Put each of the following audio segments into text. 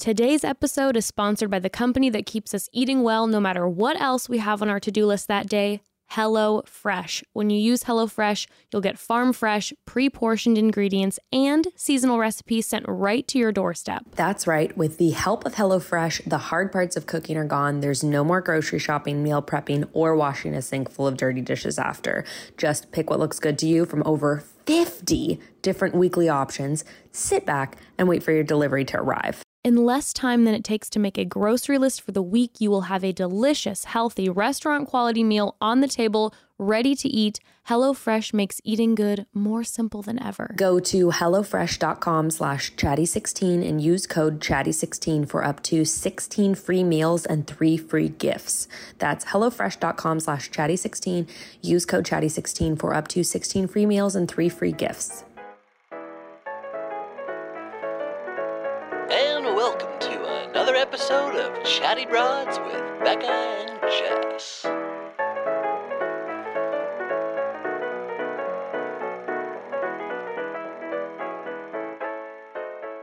Today's episode is sponsored by the company that keeps us eating well no matter what else we have on our to do list that day. Hello Fresh. When you use HelloFresh, you'll get farm fresh, pre portioned ingredients and seasonal recipes sent right to your doorstep. That's right. With the help of HelloFresh, the hard parts of cooking are gone. There's no more grocery shopping, meal prepping, or washing a sink full of dirty dishes after. Just pick what looks good to you from over 50 different weekly options. Sit back and wait for your delivery to arrive. In less time than it takes to make a grocery list for the week, you will have a delicious, healthy, restaurant quality meal on the table, ready to eat. HelloFresh makes eating good more simple than ever. Go to HelloFresh.com slash Chatty16 and use code Chatty16 for up to 16 free meals and three free gifts. That's HelloFresh.com slash Chatty16. Use code Chatty16 for up to 16 free meals and three free gifts. Episode of Chatty Broads with Becca and Jess.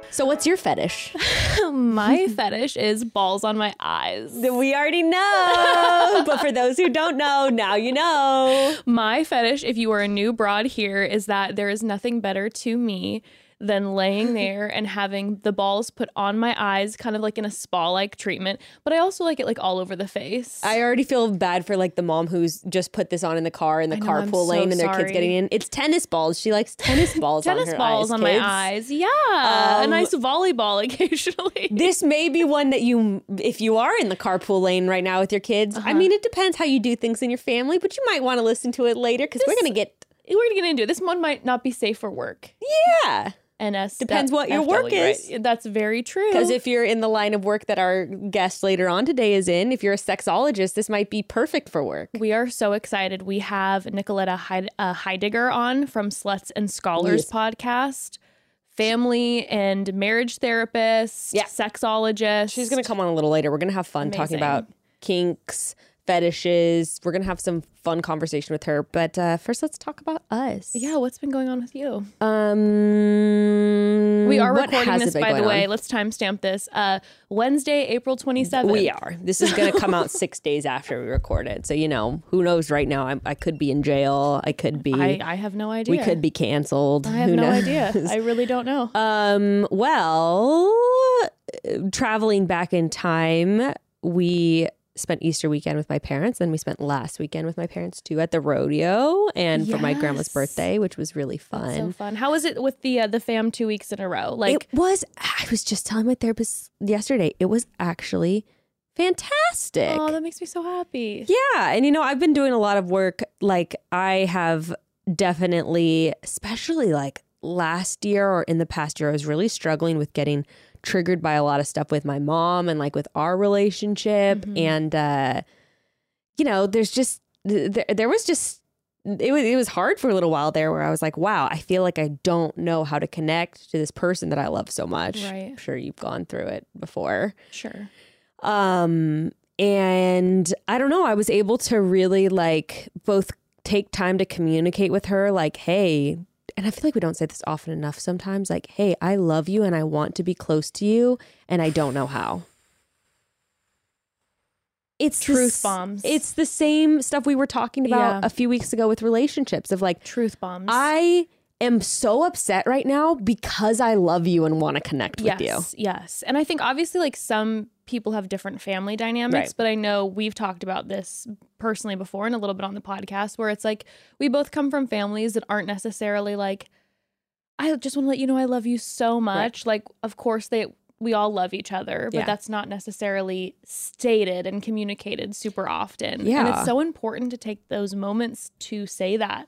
So, what's your fetish? My fetish is balls on my eyes. we already know. but for those who don't know, now you know. My fetish, if you are a new broad here, is that there is nothing better to me than laying there and having the balls put on my eyes, kind of like in a spa like treatment. But I also like it like all over the face. I already feel bad for like the mom who's just put this on in the car in the know, carpool so lane and their sorry. kids getting in. It's tennis balls. She likes tennis balls Tennis on her balls eyes, on kids. my eyes. Yeah. a Um, nice volleyball occasionally. This may be one that you, if you are in the carpool lane right now with your kids. Uh-huh. I mean, it depends how you do things in your family, but you might want to listen to it later because we're to get, We're going to get into it. This one might not be safe for work. yeah. NS Depends what your work is. Right. That's very true. Because if you're in the line of work that our guest later on today is in, if you're a sexologist, this might be perfect for work. We are so excited. We have Nicoletta Heid- uh, Heidegger on from Sluts and Scholars Yes. podcast, family and marriage therapist, Yeah. sexologist. She's going to come on a little later. We're going to have fun talking about kinks, fetishes. We're going to have some fun conversation with her. But uh, first, let's talk about us. Yeah, what's been going on with you? Um, We are recording this, by the way. on? Let's timestamp this. Uh, Wednesday, April 27th. We are. This is going to come out six days after we record it. So, you know, who knows right now? I, I could be in jail. I could be. I, I have no idea. we could be canceled. I have Who no knows? idea. I really don't know. Um, well, traveling back in time, we spent Easter weekend with my parents, and we spent last weekend with my parents too at the rodeo and for my grandma's birthday, which was really fun. so fun. How was it with the uh, the fam two weeks in a row? Like, it was I was just telling my therapist yesterday, it was actually fantastic. oh, that makes me so happy. Yeah. And you know, I've been doing a lot of work. Like, I have definitely, especially like last year or in the past year, I was really struggling with getting triggered by a lot of stuff with my mom and like with our relationship. Mhm. And, uh, you know, there's just, there, there was just, it was, it was hard for a little while there where I was like, wow, I feel like I don't know how to connect to this person that I love so much. Right. I'm sure you've gone through it before. Sure. Um, and I don't know, I was able to really like both take time to communicate with her, like, hey, and I feel like we don't say this often enough sometimes, like, hey, I love you and I want to be close to you, and I don't know how. It's Truth s- bombs. It's the same stuff we were talking about Yeah. a few weeks ago with relationships of like, Truth bombs. I am so upset right now because I love you and want to connect with you. yes, yes. And I think obviously like some people have different family dynamics, Right. but I know we've talked about this personally before and a little bit on the podcast where it's like we both come from families that aren't necessarily like I just want to let you know I love you so much. Like of course they we all love each other, but Yeah. that's not necessarily stated and communicated super often. Yeah. And it's so important to take those moments to say that.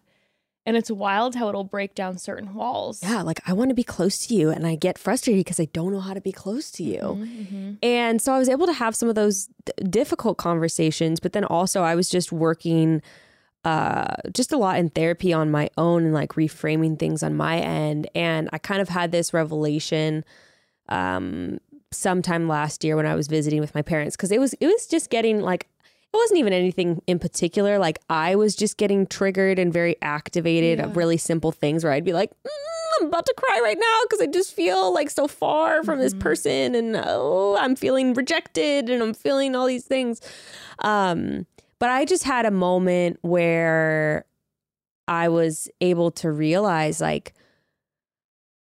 And it's wild how it'll break down certain walls. Yeah, like I want to be close to you and I get frustrated because I don't know how to be close to you. Mhm. And so I was able to have some of those d- difficult conversations, but then also I was just working uh just a lot in therapy on my own and like reframing things on my end and I kind of had this revelation um sometime last year when I was visiting with my parents cuz it was it was just getting like it wasn't even anything in particular like I was just getting triggered and very activated Yeah. of really simple things where I'd be like mm, I'm about to cry right now because I just feel like so far from this person and oh, I'm feeling rejected and I'm feeling all these things. Um, but I just had a moment where I was able to realize like,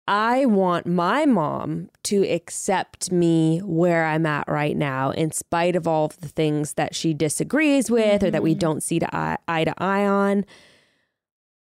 I want my mom to accept me where I'm at right now, in spite of all of the things that she disagrees with or that we mm-hmm. don't see to eye, eye to eye on.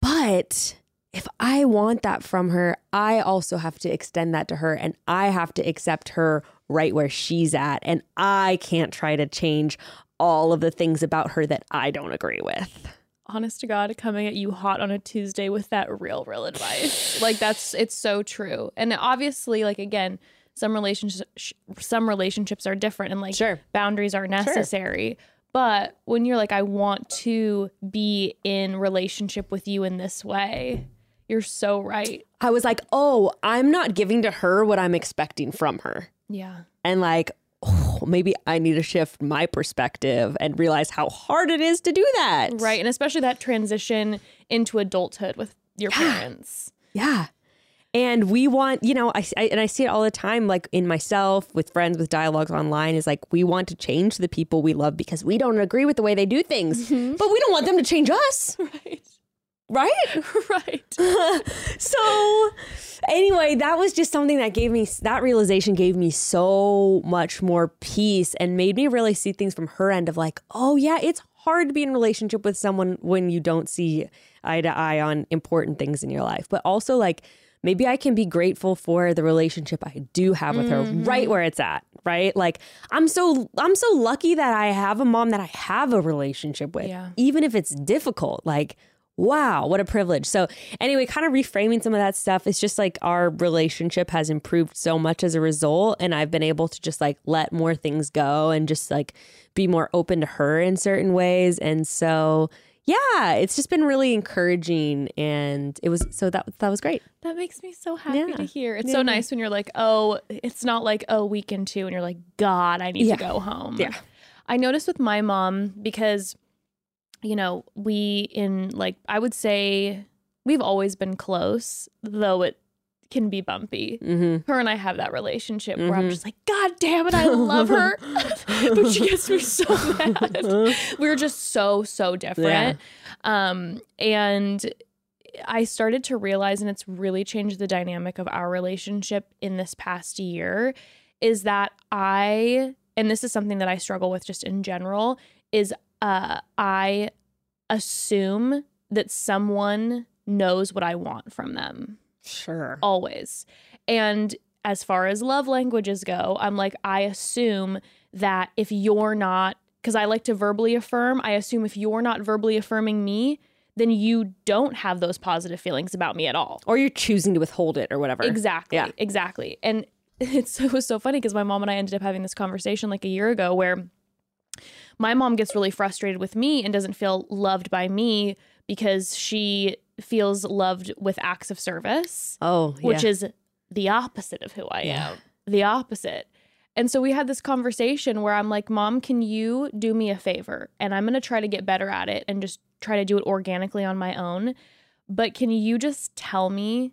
But if I want that from her, I also have to extend that to her and I have to accept her right where she's at. And I can't try to change all of the things about her that I don't agree with. Honest to God, coming at you hot on a Tuesday with that real, real advice. like that's it's so true. And obviously, like again, some relationships some relationships are different and like Sure. boundaries are necessary. But when you're like, I want to be in relationship with you in this way, you're so right. I was like, oh, I'm not giving to her what I'm expecting from her. Yeah. and like maybe I need to shift my perspective and realize how hard it is to do that. Right. And especially that transition into adulthood with your parents. Yeah. And we want, you know, I, I and I see it all the time, like in myself, with friends, with dialogues online, is like we want to change the people we love because we don't agree with the way they do things, mm-hmm. but we don't want them to change us, Right. Right? right. so anyway that was just something that gave me that realization gave me so much more peace and made me really see things from her end of like oh yeah it's hard to be in a relationship with someone when you don't see eye to eye on important things in your life but also like maybe i can be grateful for the relationship i do have with her right mm-hmm. where it's at right like i'm so i'm so lucky that i have a mom that i have a relationship with Yeah. even if it's difficult like wow what a privilege so anyway kind of reframing some of that stuff it's just like our relationship has improved so much as a result and i've been able to just like let more things go and just like be more open to her in certain ways and so yeah it's just been really encouraging and it was so that that was great That makes me so happy Yeah. to hear. It's Yeah. so nice when you're like, oh, it's not like, oh, weekend two, and you're like, God, I need Yeah. to go home. Yeah. I noticed with my mom because, you know, we in like, I would say we've always been close, though it can be bumpy. mm-hmm. Her and I have that relationship where I'm just like, God damn it, I love her. but she gets me so mad. We're just so, so different. Um, and I started to realize, and it's really changed the dynamic of our relationship in this past year, is that I, and this is something that I struggle with just in general, is uh, I assume that someone knows what I want from them sure always. And as far as love languages go, I'm like, I assume that if you're not, because I like to verbally affirm, I assume if you're not verbally affirming me, then you don't have those positive feelings about me at all. or you're choosing to withhold it or whatever Exactly. Yeah. Exactly. And it's it was so funny because my mom and I ended up having this conversation like a year ago where my mom gets really frustrated with me and doesn't feel loved by me because she feels loved with acts of service oh which is the opposite of who I Yeah. am. The opposite. And so we had this conversation where I'm like, Mom, can you do me a favor? And I'm going to try to get better at it and just try to do it organically on my own. But can you just tell me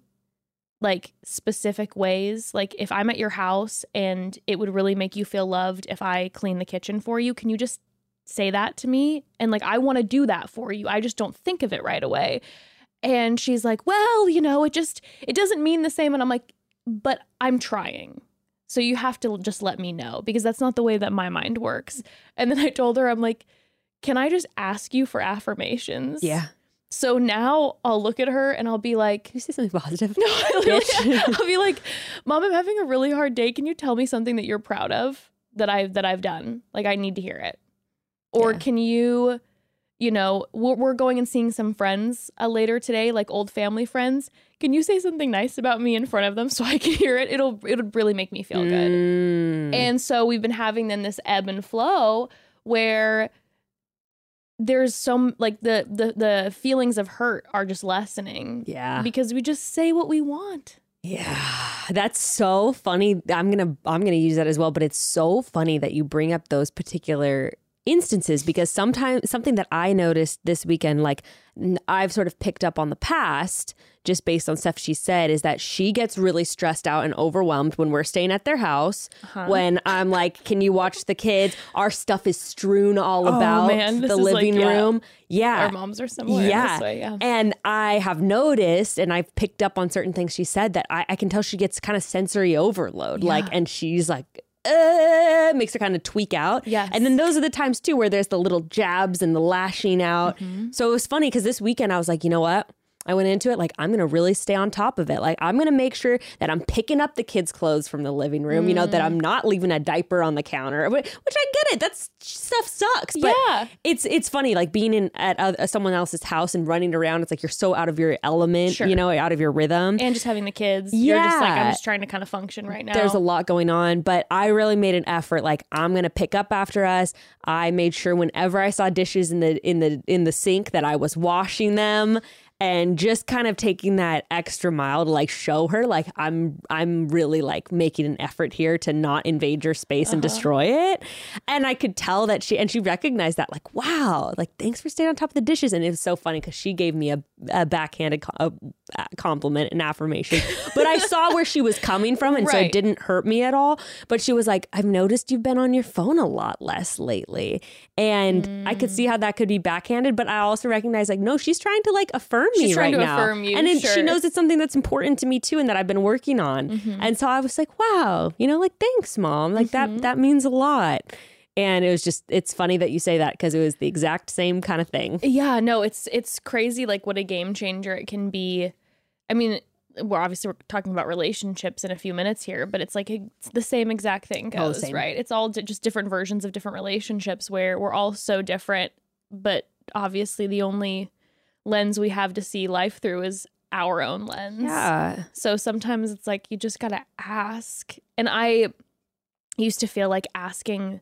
like specific ways? Like if I'm at your house and it would really make you feel loved if I clean the kitchen for you, can you just say that to me? And like, I want to do that for you. I just don't think of it right away. And she's like, well, you know, it just, it doesn't mean the same. And I'm like, but I'm trying. So you have to just let me know because that's not the way that my mind works. And then I told her, I'm like, can I just ask you for affirmations? yeah So now I'll look at her and I'll be like, can you say something positive no, I I'll be like, Mom, I'm having a really hard day. Can you tell me something that you're proud of that I've that I've done? Like I need to hear it. Or Yeah. can you, you know, we're, we're going and seeing some friends uh, later today, like old family friends. Can you say something nice about me in front of them so I can hear it? It'll it'll really make me feel good. Mm. And so we've been having then this ebb and flow where there's some like the the the feelings of hurt are just lessening yeah because we just say what we want. Yeah, that's so funny. I'm gonna I'm gonna use that as well. But it's so funny that you bring up those particular instances because sometimes something that I noticed this weekend, like I've sort of picked up on the past just based on stuff she said, is that she gets really stressed out and overwhelmed when we're staying at their house. Uh-huh. When I'm like, Can you watch the kids? Our stuff is strewn all about Oh, man, the like, living yeah. room. Yeah. Our moms are similar Yeah. way. Yeah. And I have noticed and I've picked up on certain things she said that I, I can tell she gets kind of sensory overload. Like, and she's like, uh, makes her kind of tweak out. Yes. And then those are the times too where there's the little jabs and the lashing out. Mm-hmm. So it was funny because this weekend I was like, you know what? I went into it like I'm gonna really stay on top of it. Like I'm gonna make sure that I'm picking up the kids' clothes from the living room. You know that Mm. I'm not leaving a diaper on the counter, which which I get it. That stuff sucks. But Yeah. it's it's funny like being in at uh, someone else's house and running around. It's like you're so out of your element. Sure. You know, out of your rhythm. and just having the kids. You're just like, Yeah. I'm just trying to kind of function right now. There's a lot going on, but I really made an effort. Like I'm gonna pick up after us. I made sure whenever I saw dishes in the in the in the sink that I was washing them and just kind of taking that extra mile to like show her like I'm I'm really like making an effort here to not invade your space and uh-huh. destroy it. And I could tell that she and she recognized that like wow, like thanks for staying on top of the dishes. And it was so funny because she gave me a, a backhanded co- a, compliment and affirmation, but I saw where she was coming from, and so it didn't hurt me at all. But she was like, I've noticed you've been on your phone a lot less lately. And I could mm. see how that could be backhanded, but I also recognize like, no, she's trying to like affirm me She's trying right to now. affirm you, and it, she knows it's something that's important to me too and that I've been working on. Mm-hmm. And so I was like, wow, you know, like thanks, mom. Like Mm-hmm. that that means a lot. And it was just it's funny that you say that because it was the exact same kind of thing. Yeah, no, it's it's crazy like what a game changer it can be. I mean, we're obviously we're talking about relationships in a few minutes here, but it's like it's the same exact thing goes, same. right? It's all di- just different versions of different relationships where we're all so different, but obviously the only lens we have to see life through is our own lens. Yeah. So sometimes it's like you just got to ask. And I used to feel like asking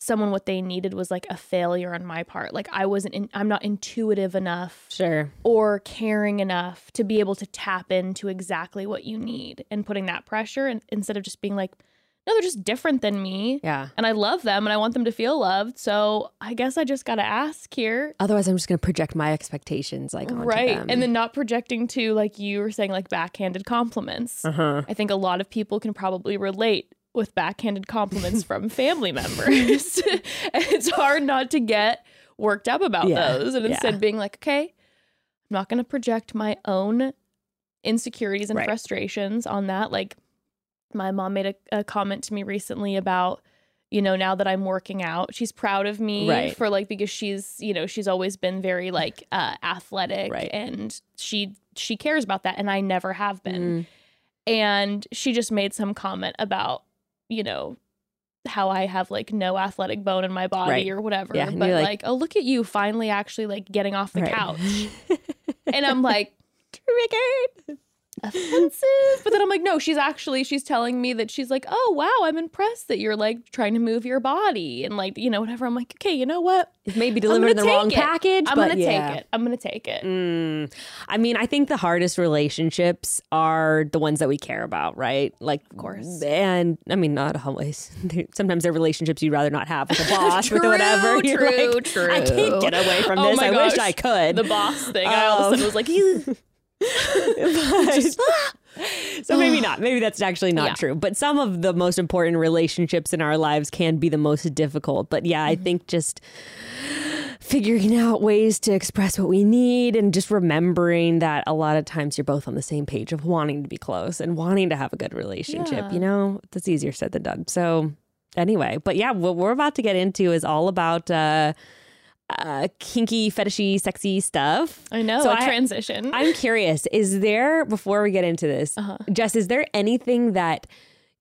someone what they needed was like a failure on my part. Like I wasn't in, I'm not intuitive enough Sure. or caring enough to be able to tap into exactly what you need and putting that pressure and instead of just being like no, they're just different than me. Yeah. And I love them and I want them to feel loved. So I guess I just got to ask here. Otherwise, I'm just going to project my expectations like onto right. them. And then not projecting to, like you were saying, like backhanded compliments. uh-huh. I think a lot of people can probably relate with backhanded compliments from family members. and it's hard not to get worked up about Yeah, those and instead yeah. being like, okay, I'm not going to project my own insecurities and Right. frustrations on that. Like, my mom made a, a comment to me recently about you know now that i'm working out she's proud of me Right. for like because she's you know she's always been very like uh athletic Right. and she she cares about that and i never have been Mm. and she just made some comment about you know how i have like no athletic bone in my body Right. or whatever Yeah, but like, like- oh look at you finally actually like getting off the Right. couch and i'm like Triggered. Offensive but then i'm like no she's actually she's telling me that she's like oh wow i'm impressed that you're like trying to move your body and like you know whatever i'm like okay you know what It may be delivered in the wrong it. package, i'm gonna yeah. take it i'm gonna take it Mm. I mean, I think the hardest relationships are the ones that we care about, right? Like, of course. And I mean, not always. Sometimes they're relationships you'd rather not have with a boss, with True, whatever. You're true, like, true. I can't get away from Oh this. I wish. I could. the boss thing i all of a Um, sudden was like "Ew." So maybe not. Maybe that's actually not Yeah. true. But some of the most important relationships in our lives can be the most difficult. But yeah, I think just figuring out ways to express what we need and just remembering that a lot of times you're both on the same page of wanting to be close and wanting to have a good relationship. Yeah. You know, that's easier said than done. So anyway, but yeah, what we're about to get into is all about uh, uh, kinky, fetishy, sexy stuff. i know So a I- transition I'm curious, is there, before we get into this, Uh-huh. Jess, is there anything that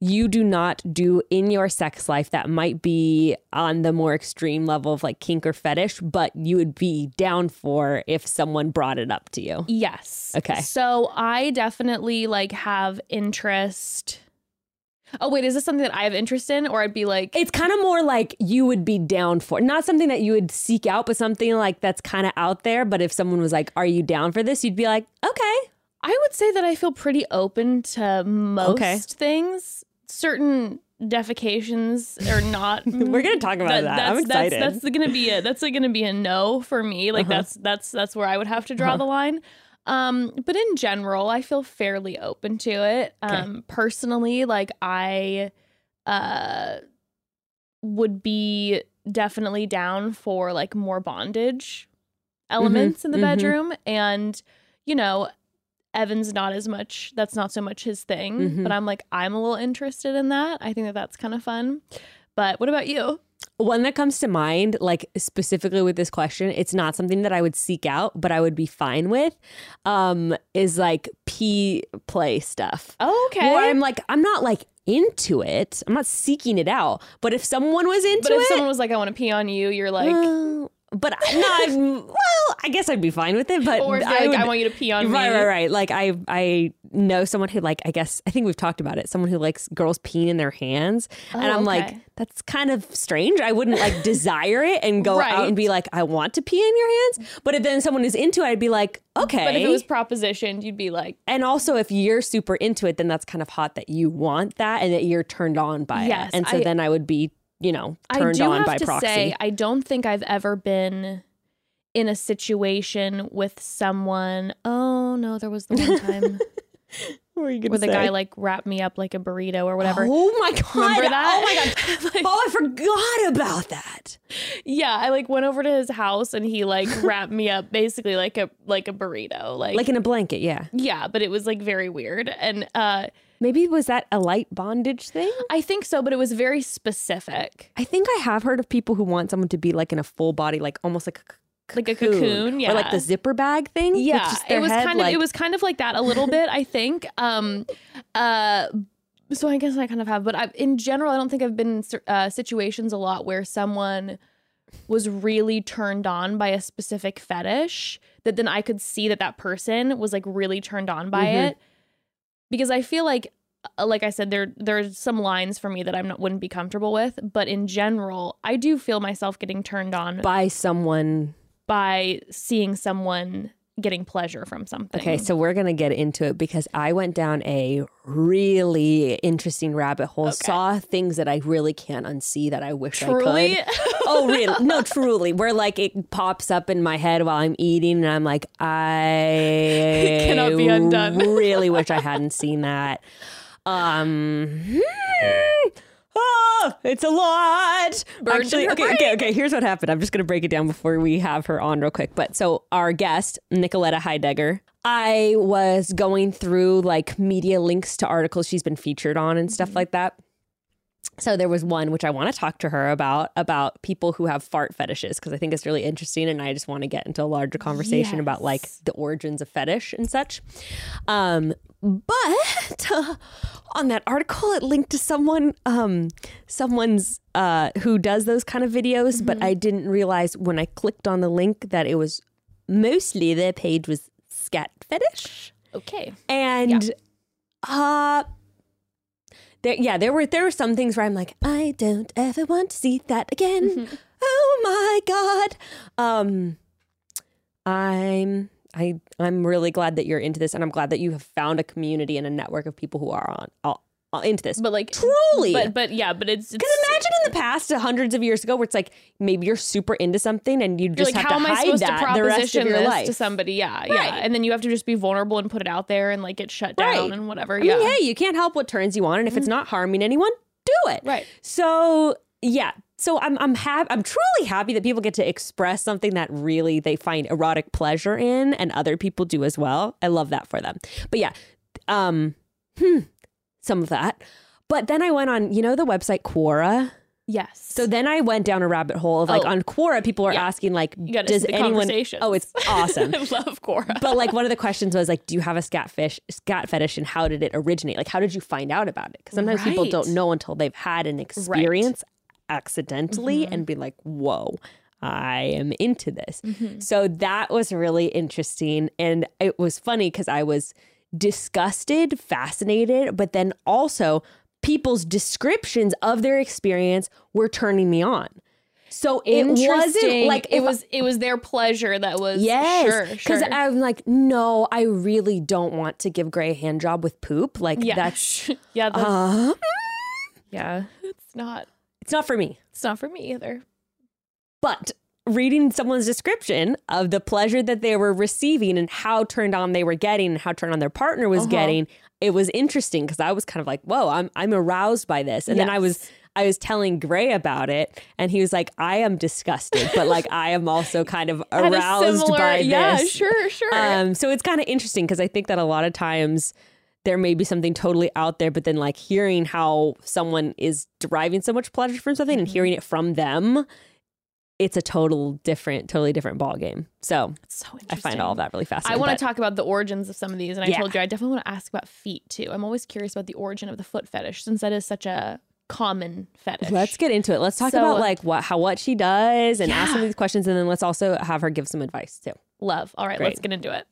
you do not do in your sex life that might be on the more extreme level of like kink or fetish, but you would be down for if someone brought it up to you? Yes. Okay. So I definitely like have interest. Oh wait, is this something that I have interest in, or I'd be like, It's kind of more like you would be down for, not something that you would seek out, but something like that's kind of out there. But if someone was like, Are you down for this? You'd be like, Okay. I would say that I feel pretty open to most Okay. things. Certain defecations are not. We're gonna talk about that. I'm That's, excited. that's gonna be a that's gonna be a no for me. Like Uh-huh. that's that's that's where I would have to draw the line. Um, but in general, I feel fairly open to it. Um, personally, like I uh would be definitely down for like more bondage elements in the mhm. bedroom and you know Evan's not as much that's not so much his thing Mhm. but I'm like I'm a little interested in that I think that that's kind of fun but what about you One that comes to mind, like specifically with this question, it's not something that I would seek out, but I would be fine with, um, is like pee play stuff. oh, okay Where I'm like, I'm not like into it. I'm not seeking it out. But if someone was into it but if it, someone was like I want to pee on you you're like uh, but I'm not. well, I guess I'd be fine with it. But or if I like would, I want you to pee on right, me right, right. Right. Like I, I know someone who like. I guess I think we've talked about it. Someone who likes girls peeing in their hands, and Oh, I'm like, that's kind of strange. I wouldn't like desire it and go out and be like, I want to pee in your hands. But if then someone is into it, I'd be like, okay. but if it was propositioned you'd be like and also, if you're super into it, then that's kind of hot that you want that and that you're turned on by Yes, it. And so I- then I would be, you know, turned I do on have by to proxy. say, I don't think I've ever been in a situation with someone. Oh no, there was the one time what were you where the guy like wrapped me up like a burrito or whatever. Oh my god! Remember that? Oh my god! Like, oh, I forgot about that. yeah, I like went over to his house and he like wrapped me up basically like a like a burrito. Like, Like in a blanket, yeah. yeah, but it was like very weird. And uh Maybe was that a light bondage thing? I think so, but it was very specific. I think I have heard of people who want someone to be like in a full body, like almost like a Like a cocoon, yeah, or like the zipper bag thing. Yeah, it was head, kind of like- it was kind of like that a little bit. I think. Um, uh, so I guess I kind of have, but I, in general, I don't think I've been in uh, situations a lot where someone was really turned on by a specific fetish that then I could see that that person was like really turned on by Mhm. it because I feel like uh, like I said there there's some lines for me that I'm not wouldn't be comfortable with but in general I do feel myself getting turned on by someone. by seeing someone getting pleasure from something. Okay, so we're gonna get into it because I went down a really interesting rabbit hole. Saw things that I really can't unsee that I wish I could. oh really no truly where like it pops up in my head while i'm eating and i'm like i cannot be undone. really wish i hadn't seen that um ah, it's a lot actually okay brain. okay okay here's what happened i'm just gonna break it down before we have her on real quick but so our guest nicoletta heidegger i was going through like media links to articles she's been featured on and Mm-hmm. stuff like that so there was one which I want to talk to her about about people who have fart fetishes because I think it's really interesting and I just want to get into a larger conversation about like the origins of fetish and such. Um, but uh, on that article, it linked to someone, um, someone's uh, who does those kind of videos. Mm-hmm. But I didn't realize when I clicked on the link that it was mostly their page was scat fetish okay. and uh there, yeah, there were there were some things where I'm like, I don't ever want to see that again. Mm-hmm. Oh my god. Um, I'm I I'm really glad that you're into this, and I'm glad that you have found a community and a network of people who are on all, all into this. But like Truly. but but yeah, but it's, because imagine in the past, hundreds of years ago, where it's like maybe you're super into something and you just like, have how to am I hide supposed to that the rest proposition of your this life. to somebody? Yeah, yeah, and then you have to just be vulnerable and put it out there and like get shut down Right. and whatever. I yeah, mean, hey, you can't help what turns you on, and if it's mm-hmm. not harming anyone, do it. Right. So yeah. So I'm I'm happy. I'm truly happy that people get to express something that really they find erotic pleasure in, and other people do as well. I love that for them. But yeah, um, hmm, some of that. But then I went on, you know, the website Quora. yes. So then I went down a rabbit hole of like Oh. on Quora, people are Yeah. asking like, you got to does anyone? Oh, it's awesome. I love Quora. but like one of the questions was like, do you have a scat fish, scat fetish, and how did it originate? Like, how did you find out about it? Because sometimes people don't know until they've had an experience accidentally Mm-hmm. and be like, whoa. I am into this. Mm-hmm. So that was really interesting. And it was funny because I was disgusted, fascinated, but then also people's descriptions of their experience were turning me on. So it wasn't like it if I- was it was their pleasure that was Yes, sure because sure. I'm like, no, I really don't want to give Gray a hand job with poop. Like yeah that's yeah that's, uh, Yeah, it's not. It's not for me. It's not for me either. But reading someone's description of the pleasure that they were receiving and how turned on they were getting and how turned on their partner was Uh-huh. getting, it was interesting because I was kind of like, whoa, I'm I'm aroused by this. And then I was I was telling Gray about it and he was like, I am disgusted, but like I am also kind of aroused similar- by yeah, this. Yeah, sure, sure. Um, so it's kind of interesting because I think that a lot of times there may be something totally out there, but then like hearing how someone is deriving so much pleasure from something and Mm-hmm. hearing it from them, it's a total different, totally different ball game. So so I find all of that really fascinating. I want to talk about the origins of some of these, and I Yeah. told you I definitely want to ask about feet too. I'm always curious about the origin of the foot fetish, since that is such a common fetish. Let's get into it. Let's talk So- about like what how what she does and ask some of these questions, and then let's also have her give some advice too. love. All right, Great. let's get into it.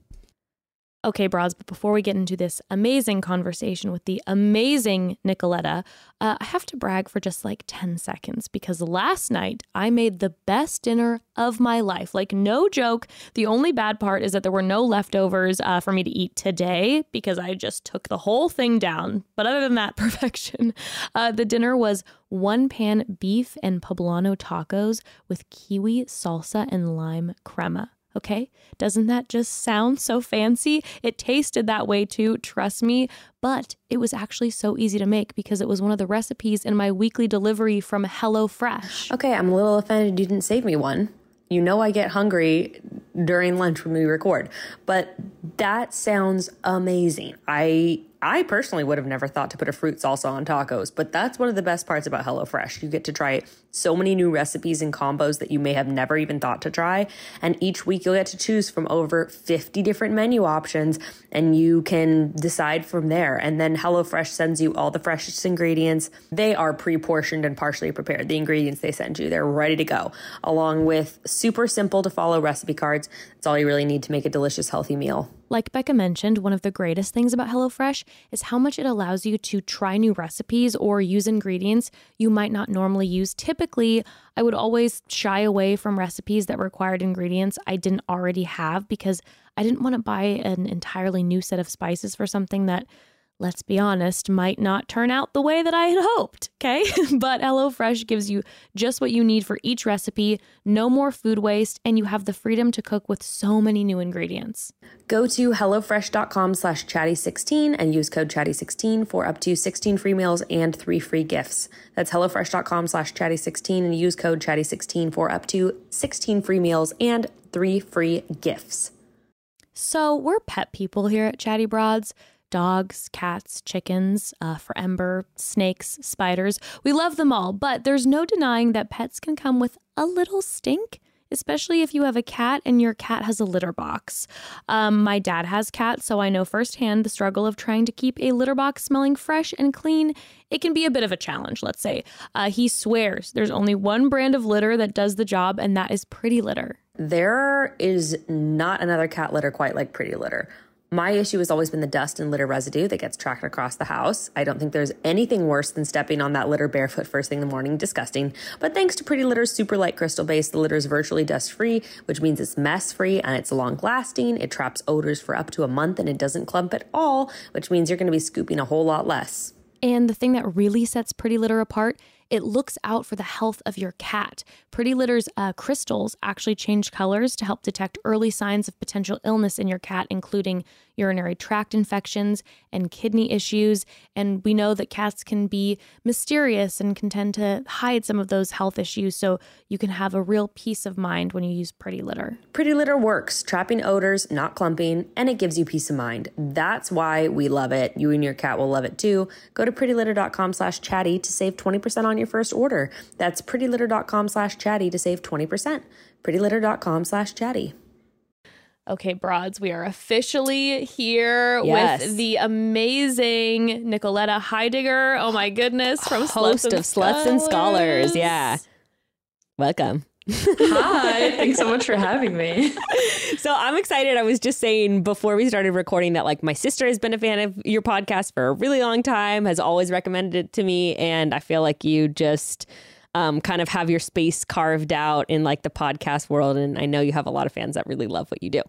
Okay, bras, but before we get into this amazing conversation with the amazing Nicoletta, uh, I have to brag for just like 10 seconds because last night I made the best dinner of my life. Like, no joke. The only bad part is that there were no leftovers uh, for me to eat today because I just took the whole thing down. But other than that, perfection. Uh, the dinner was one pan beef and poblano tacos with kiwi salsa and lime crema. Okay. Doesn't that just sound so fancy? It tasted that way too, trust me. But it was actually so easy to make because it was one of the recipes in my weekly delivery from HelloFresh. Okay, I'm a little offended you didn't save me one. You know I get hungry during lunch when we record, but that sounds amazing. I I personally would have never thought to put a fruit salsa on tacos, but that's one of the best parts about HelloFresh. You get to try so many new recipes and combos that you may have never even thought to try, and each week you'll get to choose from over 50 different menu options and you can decide from there. And then HelloFresh sends you all the freshest ingredients. They are pre-portioned and partially prepared. The ingredients they send you, they're ready to go, along with super simple to follow recipe cards. That's all you really need to make a delicious, healthy meal. Like Becca mentioned, one of the greatest things about HelloFresh is how much it allows you to try new recipes or use ingredients you might not normally use. Typically, I would always shy away from recipes that required ingredients I didn't already have because I didn't want to buy an entirely new set of spices for something that let's be honest, might not turn out the way that I had hoped. Okay. but HelloFresh gives you just what you need for each recipe, no more food waste, and you have the freedom to cook with so many new ingredients. Go to HelloFresh.com slash chatty16 and use code chatty16 for up to 16 free meals and three free gifts. That's HelloFresh.com slash chatty16 and use code chatty16 for up to 16 free meals and three free gifts. So, we're pet people here at Chatty Broads dogs, cats, chickens, uh, for Ember, snakes, spiders. We love them all, but there's no denying that pets can come with a little stink. Especially if you have a cat and your cat has a litter box. Um, my dad has cats, so I know firsthand the struggle of trying to keep a litter box smelling fresh and clean. It can be a bit of a challenge, let's say. Uh, he swears there's only one brand of litter that does the job, and that is Pretty Litter. There is not another cat litter quite like Pretty Litter. My issue has always been the dust and litter residue that gets tracked across the house. I don't think there's anything worse than stepping on that litter barefoot first thing in the morning. Disgusting. But thanks to Pretty Litter's super light crystal base, the litter is virtually dust free, which means it's mess free and it's long lasting. It traps odors for up to a month and it doesn't clump at all, which means you're going to be scooping a whole lot less. And the thing that really sets Pretty Litter apart, it looks out for the health of your cat. Pretty Litter's uh, crystals actually change colors to help detect early signs of potential illness in your cat, including urinary tract infections and kidney issues. And we know that cats can be mysterious and can tend to hide some of those health issues. So you can have a real peace of mind when you use Pretty Litter. Pretty Litter works, trapping odors, not clumping, and it gives you peace of mind. That's why we love it. You and your cat will love it too. Go to prettylitter.com slash chatty to save 20% on your first order. That's prettylitter.com slash chatty to save 20%. prettylitter.com slash chatty. Okay, broads, we are officially here Yes. with the amazing Nicoletta Heidegger. Oh my goodness, from Host Sluts and of Sluts and Scholars. Scholars. Yeah. Welcome. Hi, thanks so much for having me. So I'm excited. I was just saying before we started recording that like my sister has been a fan of your podcast for a really long time, has always recommended it to me, and I feel like you just um, kind of have your space carved out in like the podcast world, and I know you have a lot of fans that really love what you do.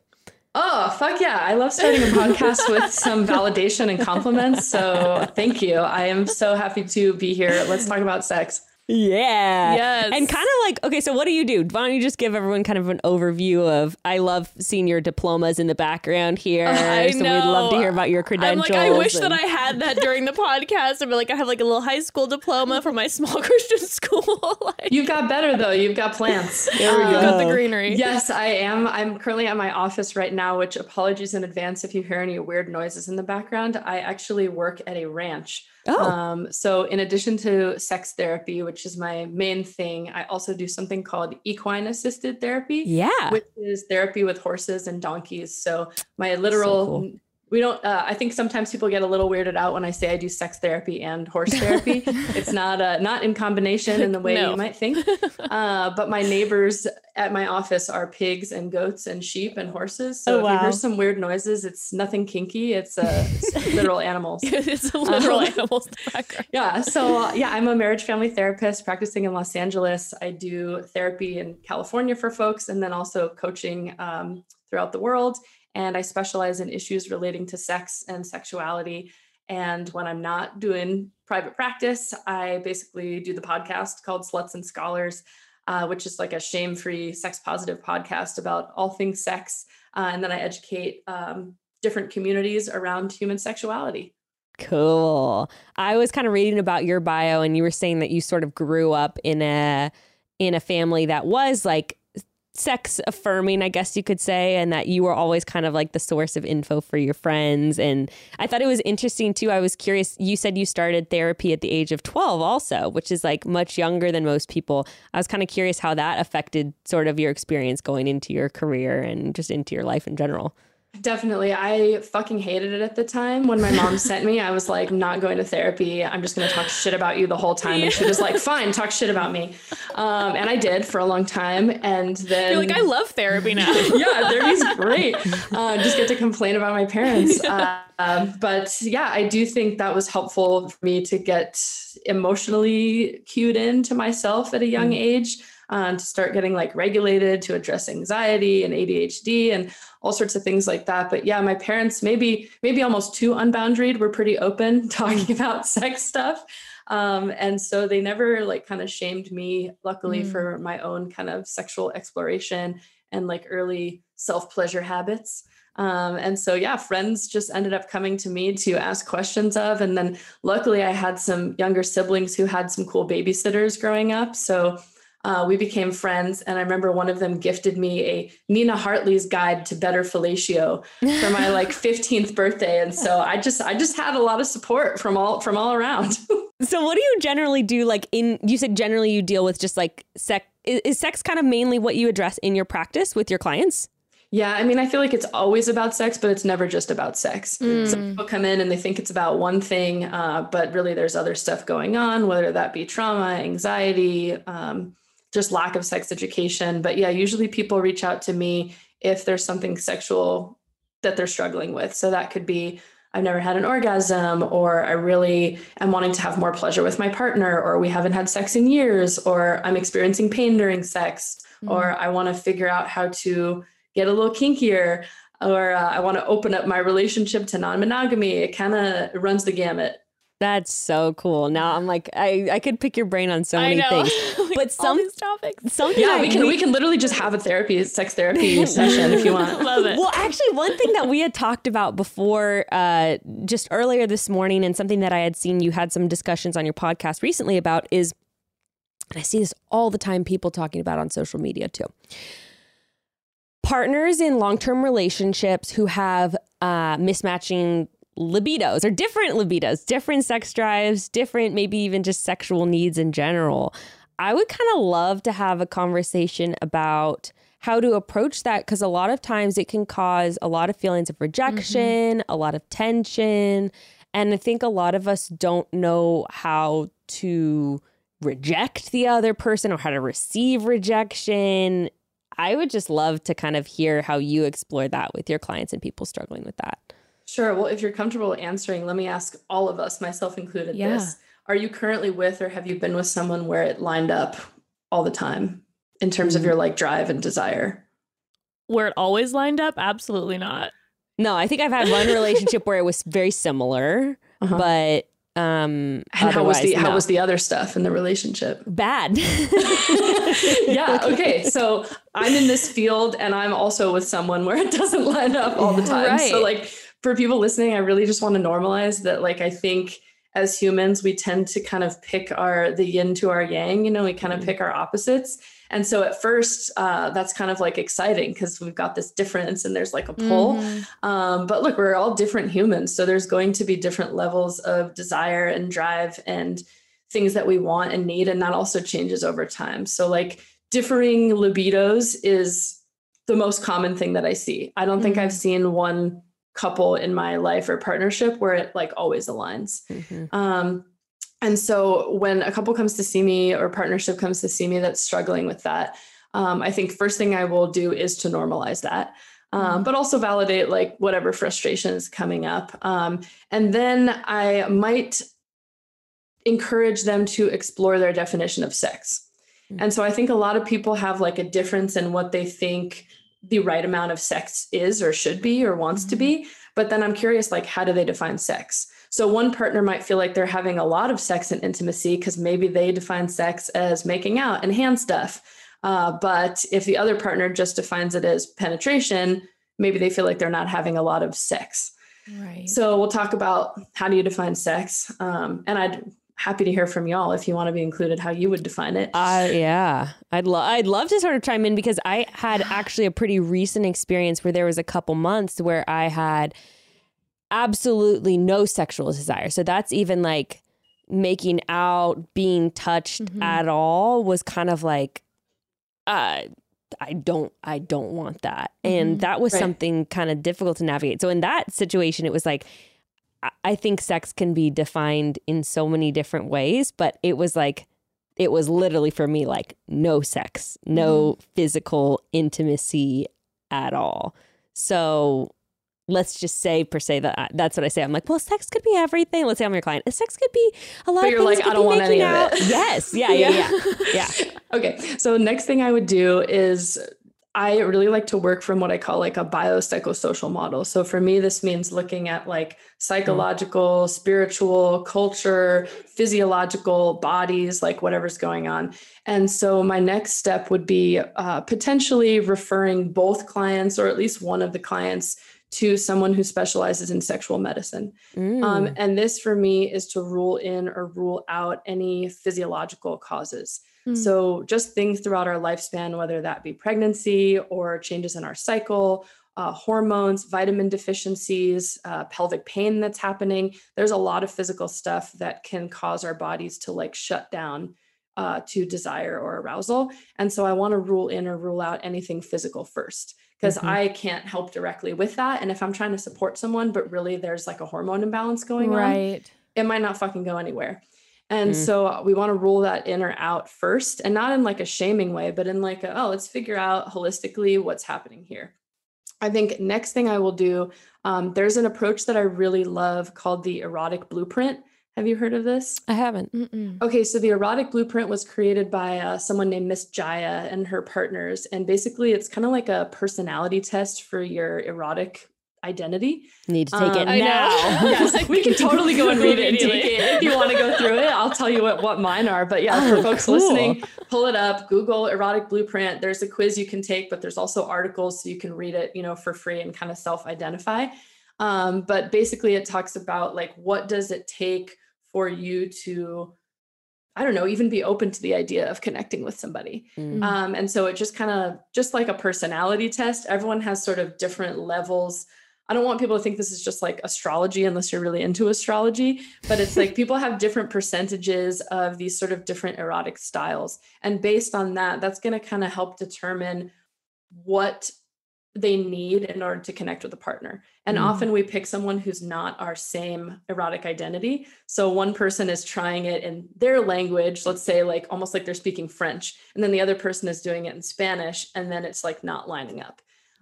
Oh, fuck yeah. I love starting a podcast with some validation and compliments. So thank you. I am so happy to be here. Let's talk about sex. Yeah. Yes. And kind of like, okay, so what do you do? Why don't you just give everyone kind of an overview of? I love seeing your diplomas in the background here. I so we'd love to hear about your credentials. I'm credentials. like, I wish that I had that during the podcast. I'd be like, I have like a little high school diploma from my small Christian school. like, You've got better though. You've got plants. There we go. got the greenery. Yes, I am. I'm currently at my office right now, which apologies in advance if you hear any weird noises in the background. I actually work at a ranch. Oh. Um, so in addition to sex therapy, which is my main thing, I also do something called equine assisted therapy. yeah. Which is therapy with horses and donkeys. So my literal cool. We don't uh, i think sometimes people get a little weirded out when i say i do sex therapy and horse therapy. It's not uh, not in combination in the way No. you might think. Uh, but my neighbors at my office are pigs and goats and sheep and horses. So Oh, if you hear some weird noises it's nothing kinky. It's, uh, it's literal animals. It's a literal Um, animals in the background. yeah so uh, yeah i'm a marriage family therapist practicing in los angeles. I do therapy in california for folks and then also coaching um, throughout the world and i specialize in issues relating to sex and sexuality and when i'm not doing private practice i basically do the podcast called sluts and scholars uh, which is like a shame-free sex positive podcast about all things sex uh, and then i educate um, different communities around human sexuality Cool. I was kind of reading about your bio and you were saying that you sort of grew up in a in a family that was like sex affirming, I guess you could say, and that you were always kind of like the source of info for your friends. And I thought it was interesting too. I was curious. You said you started therapy at the age of 12 also, which is like much younger than most people. I was kind of curious how that affected sort of your experience going into your career and just into your life in general. Definitely. I fucking hated it at the time. When my mom sent me, I was like, not going to therapy. I'm just going to talk shit about you the whole time. And she was like, fine, talk shit about me. Um, and I did for a long time. And then. You're like, I love therapy now. yeah, therapy's great. Uh, just get to complain about my parents. Uh, um, but yeah, I do think that was helpful for me to get emotionally cued into myself at a young age, um, to start getting like regulated, to address anxiety and ADHD and all sorts of things like that. But yeah, my parents, maybe maybe almost too unboundaried, were pretty open talking about sex stuff. Um, and so they never like kind of shamed me, luckily, Mm. for my own kind of sexual exploration and like early self pleasure habits. Um, and so, yeah, friends just ended up coming to me to ask questions of. And then luckily, I had some younger siblings who had some cool babysitters growing up. So uh, we became friends. And I remember one of them gifted me a Nina Hartley's guide to better fellatio for my like 15th birthday. And so I just, I just had a lot of support from all, from all around. So what do you generally do like in you said generally you deal with just like sex is, is sex kind of mainly what you address in your practice with your clients? Yeah, I mean, I feel like it's always about sex, but it's never just about sex. Some people come in and they think it's about one thing, uh, but really there's other stuff going on, whether that be trauma, anxiety, um, just lack of sex education. But yeah, usually people reach out to me if there's something sexual that they're struggling with. So that could be I've never had an orgasm, or I really am wanting to have more pleasure with my partner, or we haven't had sex in years, or I'm experiencing pain during sex, or I want to figure out how to get a little kinkier, or uh, I want to open up my relationship to non monogamy. It kind of runs the gamut. That's so cool. Now I'm like I I could pick your brain on so I many know. things. Like, But all some these topics. something Yeah, I- we can we can literally just have a therapy, sex therapy session if you want. Love it. Well, actually, one thing that we had talked about before, uh, just earlier this morning, and something that I had seen you had some discussions on your podcast recently about is, and I see this all the time, people talking about on social media too. Partners in long term relationships who have uh, mismatching libidos or different libidos, different sex drives, different, maybe even just sexual needs in general. I would kind of love to have a conversation about how to approach that because a lot of times it can cause a lot of feelings of rejection, mm-hmm. a lot of tension. And I think a lot of us don't know how to reject the other person or how to receive rejection. I would just love to kind of hear how you explore that with your clients and people struggling with that. Sure. Well, if you're comfortable answering, let me ask all of us, myself included, Yeah. this. Are you currently with or have you been with someone where it lined up all the time in terms of your like drive and desire? where it always lined up? Absolutely not. No, I think I've had one relationship where it was very similar, Uh-huh. but um And how was the otherwise, how was the other stuff in the relationship? bad? yeah. Okay. So I'm in this field and I'm also with someone where it doesn't line up all the time. right. So like for people listening, I really just want to normalize that like I think as humans we tend to kind of pick our the yin to our yang, you know, we kind of pick our opposites. And so at first, uh, that's kind of like exciting because we've got this difference and there's like a pull. Mhm. Um, but look, we're all different humans. So there's going to be different levels of desire and drive and things that we want and need. And that also changes over time. So, like, differing libidos is the most common thing that I see. I don't think I've seen one couple in my life or partnership where it like always aligns. Mhm. Um, and so when a couple comes to see me or partnership comes to see me that's struggling with that, um, I think first thing I will do is to normalize that, um, but also validate like whatever frustration is coming up. Um, and then I might encourage them to explore their definition of sex. And so I think a lot of people have like a difference in what they think the right amount of sex is or should be or wants to be. But then I'm curious, like, how do they define sex? So one partner might feel like they're having a lot of sex and intimacy because maybe they define sex as making out and hand stuff. Uh, but if the other partner just defines it as penetration, maybe they feel like they're not having a lot of sex. Right. So we'll talk about how do you define sex, um, and I'd happy to hear from y'all if you want to be included how you would define it. Uh, yeah, I'd love I'd love to sort of chime in because I had actually a pretty recent experience where there was a couple months where I had absolutely no sexual desire. So that's even like making out, being touched Mhm. at all was kind of like uh I don't I don't want that. And Mhm. that was Right. something kind of difficult to navigate. So in that situation it was like I- think sex can be defined in so many different ways, but it was like it was literally for me like no sex, no mm-hmm. physical intimacy at all. So let's just say per se that I, that's what I say. I'm like, well, sex could be everything. Let's say I'm your client. Sex could be a lot But of you're things. like, I don't want any making of out. it. Yes. Yeah. Yeah. Yeah. Yeah. Okay. So next thing I would do is I really like to work from what I call like a biopsychosocial model. So for me, this means looking at like psychological, spiritual, culture, physiological bodies, like whatever's going on. And so my next step would be uh, potentially referring both clients or at least one of the clients to someone who specializes in sexual medicine. Mm. Um, and this for me is to rule in or rule out any physiological causes. Mm. So, just things throughout our lifespan, whether that be pregnancy or changes in our cycle, uh, hormones, vitamin deficiencies, uh, pelvic pain that's happening. There's a lot of physical stuff that can cause our bodies to like shut down uh, to desire or arousal. And so, I want to rule in or rule out anything physical first because Mhm. I can't help directly with that. And if I'm trying to support someone, but really there's like a hormone imbalance going on, right. it might not fucking go anywhere. And Mm. so uh, we want to rule that in or out first, and not in like a shaming way, but in like, a, oh, let's figure out holistically what's happening here. I think next thing I will do, um, there's an approach that I really love called the erotic blueprint. Have you heard of this? I haven't. Mm-mm. Okay, so the erotic blueprint was created by uh, someone named Miss Jaiya and her partners. And basically, it's kind of like a personality test for your erotic identity. Need to take it Um, I know. now. yes, we can totally go and read it and take it. If you want to go through it, I'll tell you what, what mine are. But yeah, Oh, for folks cool. listening, pull it up, Google erotic blueprint. There's a quiz you can take, but there's also articles so you can read it, you know, for free and kind of self-identify. Um, but basically it talks about like what does it take for you to I don't know, even be open to the idea of connecting with somebody. Mm. Um, and so it just kind of just like a personality test, everyone has sort of different levels. I don't want people to think this is just like astrology unless you're really into astrology, but it's like people have different percentages of these sort of different erotic styles. And based on that, that's going to kind of help determine what they need in order to connect with a partner. And Mm. often we pick someone who's not our same erotic identity. So one person is trying it in their language, let's say like almost like they're speaking French, and then the other person is doing it in Spanish, and then it's like not lining up.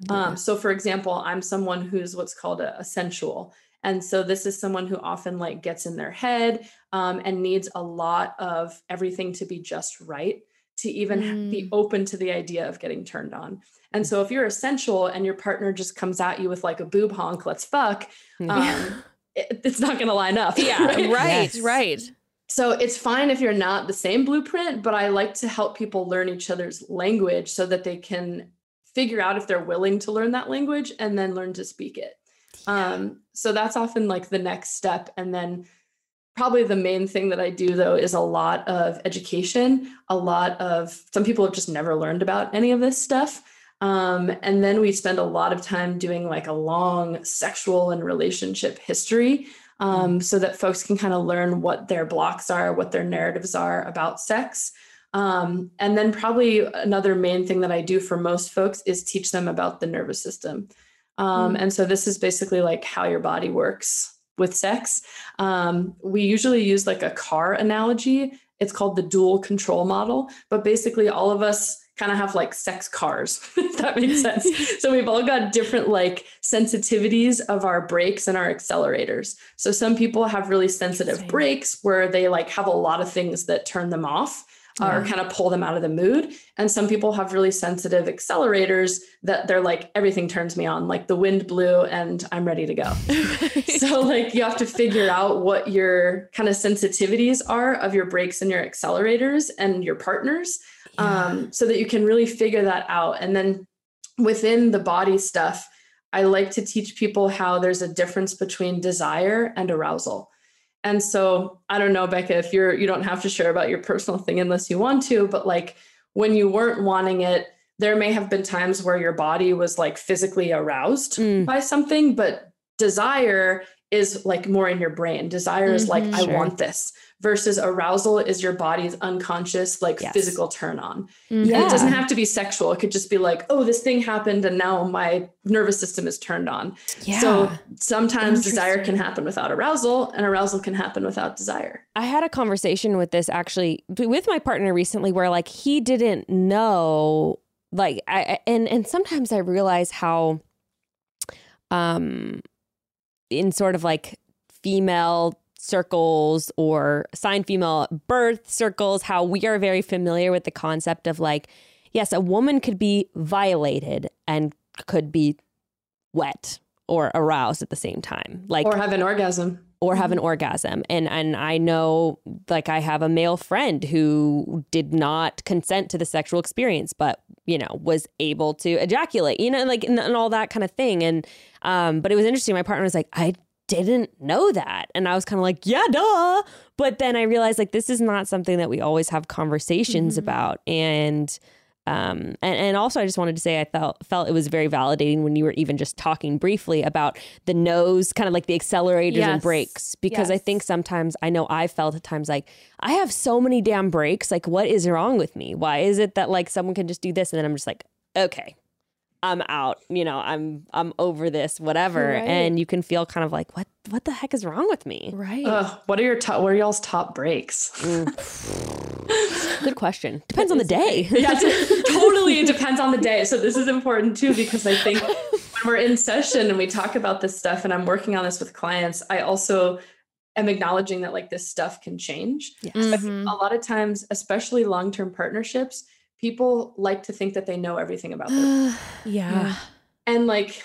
Um, so for example, I'm someone who's what's called a, a sensual. And so this is someone who often like gets in their head um, and needs a lot of everything to be just right to even be open to the idea of getting turned on. And so if you're a sensual and your partner just comes at you with like a boob honk, let's fuck, um, it, it's not going to line up. Yeah, right? right, Yes. right. So it's fine if you're not the same blueprint, but I like to help people learn each other's language so that they can figure out if they're willing to learn that language and then learn to speak it. Um, so that's often like the next step. And then probably the main thing that I do though is a lot of education, a lot of some people have just never learned about any of this stuff. Um, and then we spend a lot of time doing like a long sexual and relationship history um, so that folks can kind of learn what their blocks are, what their narratives are about sex. Um, and then, probably another main thing that I do for most folks is teach them about the nervous system. Um, And so, this is basically like how your body works with sex. Um, we usually use like a car analogy. It's called the dual control model. But basically, all of us kind of have like sex cars, if that makes sense. so we've all got different like sensitivities of our brakes and our accelerators. So some people have really sensitive brakes where they like have a lot of things that turn them off or kind of pull them out of the mood. And some people have really sensitive accelerators that they're like, everything turns me on, like the wind blew and I'm ready to go. so like you have to figure out what your kind of sensitivities are of your brakes and your accelerators and your partners um, so that you can really figure that out and then within the body stuff i like to teach people how there's a difference between desire and arousal and so i don't know becca if you're you don't have to share about your personal thing unless you want to but like when you weren't wanting it there may have been times where your body was like physically aroused Mm. by something but desire is like more in your brain desire is like Mhm. i Sure. want this versus arousal is your body's unconscious like Yes. physical turn on Mhm. and it doesn't have to be sexual it could just be like oh this thing happened and now my nervous system is turned on Yeah. so sometimes desire can happen without arousal and arousal can happen without desire I had a conversation with this actually with my partner recently where like he didn't know like I- and and sometimes I realize how um in sort of like female circles or assigned female birth circles how we are very familiar with the concept of like yes a woman could be violated and could be wet or aroused at the same time like or have an orgasm. or have an orgasm. And and I know like I have a male friend who did not consent to the sexual experience but you know was able to ejaculate you know like and, and all that kind of thing. And um but it was interesting my partner was like I didn't know that. And I was kind of like yeah duh. But then I realized like this is not something that we always have conversations about. And um, and, and also, I just wanted to say I felt felt it was very validating when you were even just talking briefly about the nose, kind of like the accelerators and Yes. brakes, because I think sometimes I know I felt at times like I have so many damn brakes. Like, what is wrong with me? Why is it that like someone can just do this? And then I'm just like, okay, I'm out. You know, I'm I'm over this, whatever. Right. And you can feel kind of like, what what the heck is wrong with me? Right. Ugh, what are your top what are y'all's top brakes Good question. Depends on the day. yeah, totally. It depends on the day. So this is important too because I think when we're in session and we talk about this stuff, and I'm working on this with clients, I also am acknowledging that like this stuff can change. Yes. think Mhm. a lot of times, especially long-term partnerships, people like to think that they know everything about their yeah. and like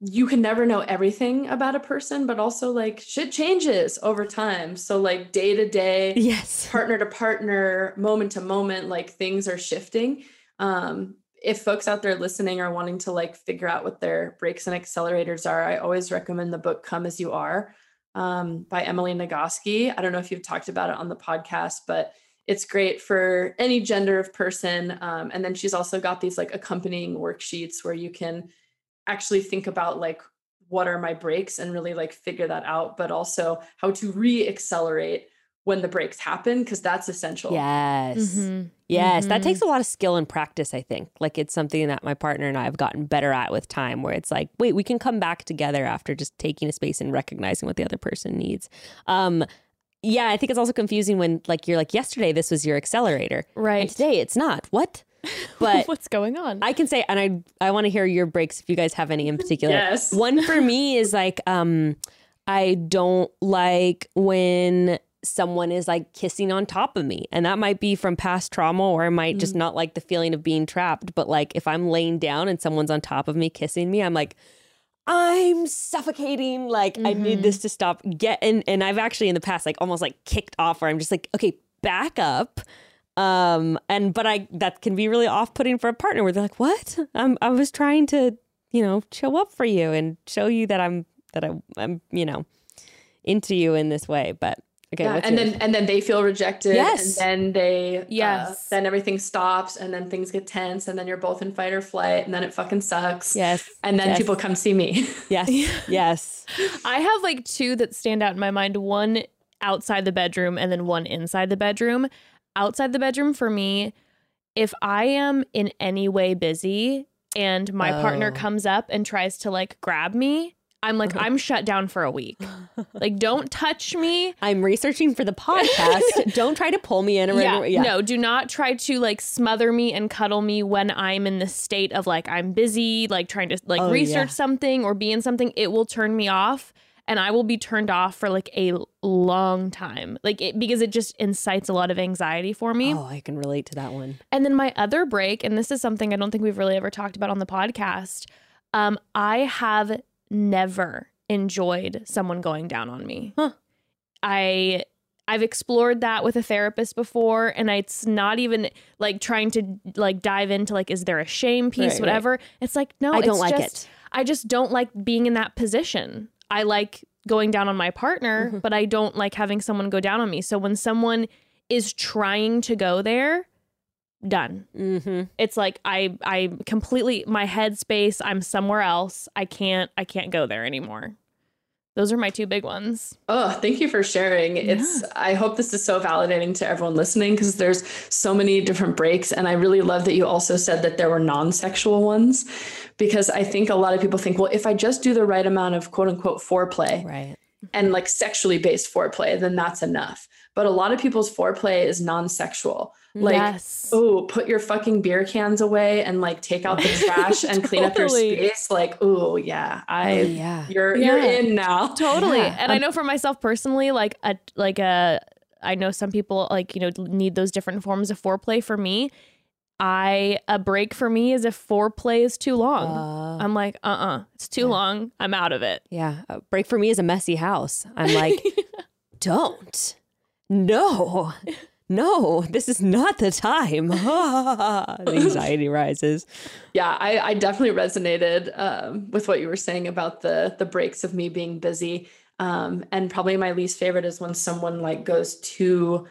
you can never know everything about a person, but also like shit changes over time. So like day to day, yes. partner to partner, moment to moment, like things are shifting. Um, if folks out there listening are wanting to like figure out what their brakes and accelerators are, I always recommend the book Come As You Are um, by Emily Nagoski. I don't know if you've talked about it on the podcast, but it's great for any gender of person. Um, and then she's also got these like accompanying worksheets where you can actually think about like what are my brakes and really like figure that out, but also how to re-accelerate when the brakes happen because that's essential. Yes. Mhm. Yes, that Mhm. takes a lot of skill and practice, I think. Like it's something that my partner and I have gotten better at with time where it's like, wait, we can come back together after just taking a space and recognizing what the other person needs. Um yeah, I think it's also confusing when like you're like yesterday this was your accelerator. right? And Right. today it's not. What? But What's going on? I can say and I I want to hear your brakes if you guys have any in particular. Yes. One for me is like um I don't like when someone is like kissing on top of me. And that might be from past trauma or I might just not like the feeling of being trapped. But like if I'm laying down and someone's on top of me kissing me, I'm like, I'm suffocating. Like I need this to stop. Get and and I've actually in the past like almost like kicked off where I'm just like, okay, back up. Um and but I that can be really off putting for a partner where they're like, What? I'm I was trying to, you know, show up for you and show you that I'm that I, I'm, you know, into you in this way. But okay, Yeah, and yours? then and then they feel rejected. Yes. And then they uh, Yes. then everything stops and then things get tense and then you're both in fight or flight and then it fucking sucks. yes, And then yes, people come see me. yes, yes. I have like two that stand out in my mind one outside the bedroom and then one inside the bedroom. Outside the bedroom for me, if I am in any way busy and my partner Oh. comes up and tries to like grab me, I'm like, I'm shut down for a week. Like, don't touch me. I'm researching for the podcast. Don't try to pull me in or Yeah, yeah. No, do not try to like smother me and cuddle me when I'm in the state of like I'm busy, like trying to like Oh, research yeah. something or be in something. It will turn me off and I will be turned off for like a long time. Like it because it just incites a lot of anxiety for me. Oh, I can relate to that one. And then my other brake, and this is something I don't think we've really ever talked about on the podcast. Um, I have never enjoyed someone going down on me. Huh. I I've explored that with a therapist before, and it's not even like trying to like dive into like is there a shame piece, Right, right. whatever. It's like no, I don't like just- it. I just don't like being in that position. I like going down on my partner, Mm-hmm. but I don't like having someone go down on me. So when someone is trying to go there, done. Mm-hmm. It's like I I completely my headspace, I'm somewhere else. I can't I can't go there anymore. Those are my two big ones. Oh, thank you for sharing. It's I hope this is so validating to everyone listening because there's so many different brakes and I really love that you also said that there were non-sexual ones because I think a lot of people think well if I just do the right amount of quote unquote foreplay Right. and like sexually based foreplay then that's enough. But a lot of people's foreplay is non-sexual. Like yes. oh, put your fucking beer cans away and like take out the trash and clean up your space like oh yeah, I Oh, yeah. you're you're in now. Totally. Yeah. And I know for myself personally, like a like a I know some people like, you know, need those different forms of foreplay. For me, I a brake for me is if foreplay is too long. Uh, I'm like, uh uh it's too Yeah. long. I'm out of it. yeah. A brake for me is a messy house. I'm like, don't. No. No, this is not the time. the anxiety rises. Yeah, I, I definitely resonated um, with what you were saying about the the brakes of me being busy. Um, and probably my least favorite is when someone like goes too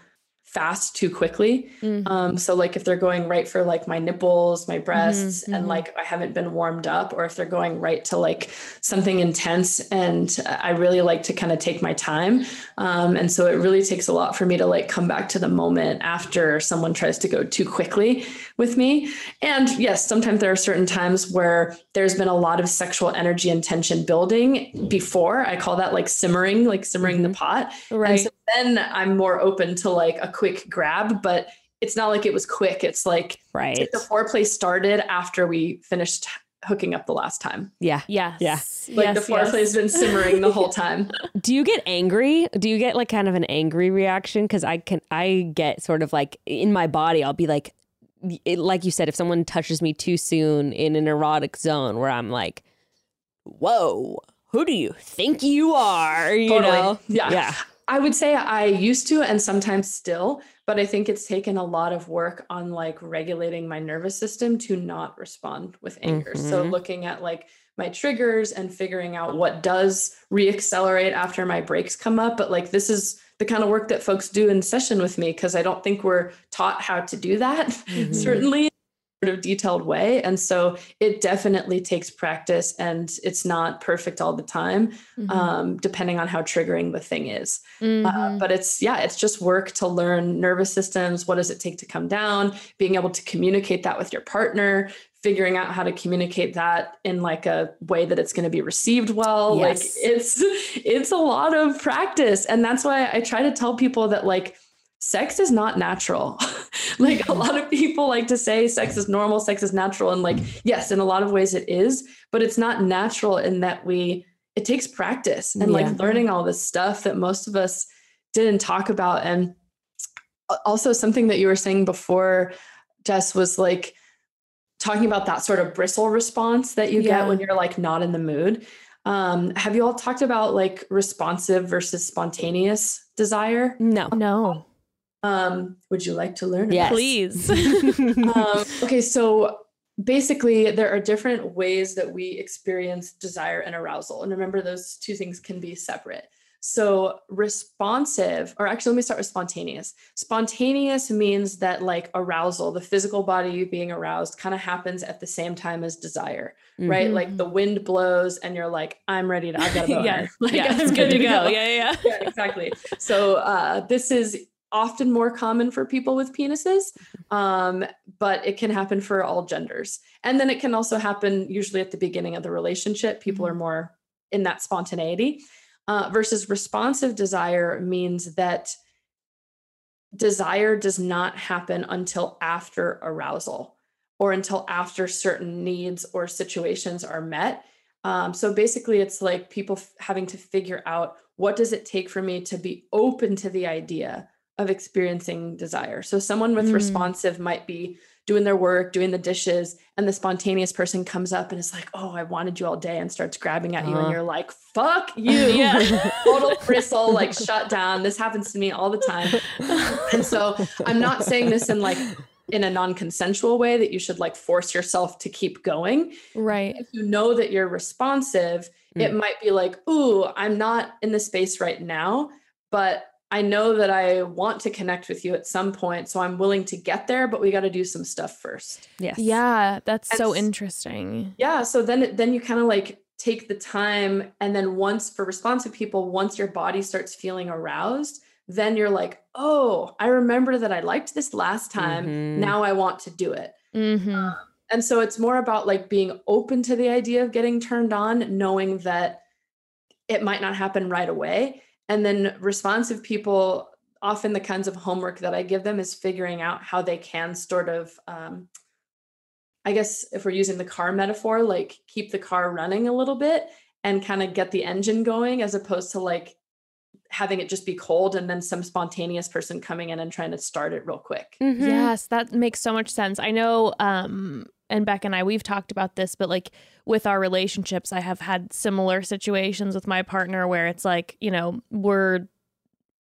fast too quickly. Mm-hmm. Um, so like if they're going right for like my nipples, my breasts, mhm. and like I haven't been warmed up, or if they're going right to like something intense, and I really like to kind of take my time. Um, and so it really takes a lot for me to like come back to the moment after someone tries to go too quickly with me. And yes, sometimes there are certain times where there's been a lot of sexual energy and tension building before. I call that like simmering, like simmering the mm-hmm. pot. And Right. so then I'm more open to like a quick grab, but it's not like it was quick. It's like Right. the foreplay started after we finished hooking up the last time. Yeah. yes. Yeah. Like yes, the foreplay has yes. been simmering the whole time. Do you get angry? Do you get like kind of an angry reaction? Because I can, I get sort of like in my body, I'll be like, it, like you said, if someone touches me too soon in an erotic zone where I'm like, whoa, who do you think you are? You Totally. know? Yeah. Yeah. I would say I used to and sometimes still, but I think it's taken a lot of work on like regulating my nervous system to not respond with anger. So Mhm. looking at like my triggers and figuring out what does reaccelerate after my brakes come up. But like this is the kind of work that folks do in session with me because I don't think we're taught how to do that, Mhm. certainly sort of detailed way. And so it definitely takes practice and it's not perfect all the time, Mhm. um, depending on how triggering the thing is. Uh, Mhm. but it's yeah it's just work to learn nervous systems what does it take to come down being able to communicate that with your partner figuring out how to communicate that in like a way that it's going to be received well like it's it's a lot of practice and that's why i try to tell people that like sex is not natural like a lot of people like to say sex is normal sex is natural and like yes in a lot of ways it is but it's not natural in that we it takes practice and Yeah. like learning all this stuff that most of us didn't talk about. And uh, also something that you were saying before, Jess, was like talking about that sort of bristle response that you yeah. get when you're like not in the mood. Um, have you all talked about like responsive versus spontaneous desire? No. No. Um, would you like to learn? Yes. Please. um, okay, so basically there are different ways that we experience desire and arousal. And remember, those two things can be separate. So, responsive, or actually, let me start with spontaneous. Spontaneous means that, like, arousal, the physical body being aroused, kind of happens at the same time as desire, mm-hmm. right? Like, the wind blows, and you're like, I'm ready to, I got yeah, like, yeah, I'm it's good to go. go. Yeah, yeah, yeah. exactly. So, uh, this is often more common for people with penises, um, but it can happen for all genders. And then it can also happen usually at the beginning of the relationship. People mm-hmm. are more in that spontaneity. Uh, versus responsive desire means that desire does not happen until after arousal or until after certain needs or situations are met. Um, so basically, it's like people f- having to figure out what does it take for me to be open to the idea of experiencing desire. So someone with mm. responsive might be doing their work, doing the dishes, and the spontaneous person comes up and is like, "Oh, I wanted you all day," and starts grabbing at you, uh. and uh-huh. you're like, "Fuck you!" Yeah. Total bristle, like shut down. This happens to me all the time, and so I'm not saying this in like in a non-consensual way that you should like force yourself to keep going. Right. If you know that you're responsive, mm. it might be like, "Ooh, I'm not in the space right now." But I know that I want to connect with you at some point, so I'm willing to get there, but we got to do some stuff first. Yes. Yeah, that's and so interesting. Yeah, so then then you kind of like take the time and then once for responsive people, once your body starts feeling aroused, then you're like, "Oh, I remember that I liked this last time. Mm-hmm. Now I want to do it." Mm-hmm. Um, and so it's more about like being open to the idea of getting turned on, knowing that it might not happen right away and then responsive people, often the kinds of homework that I give them is figuring out how they can sort of, um, I guess if we're using the car metaphor, like keep the car running a little bit and kind of get the engine going as opposed to like having it just be cold and then some spontaneous person coming in and trying to start it real quick. Mm-hmm. Yes, that makes so much sense. I know um and Beck and I we've talked about this, but like with our relationships, I have had similar situations with my partner where it's like, you know, we're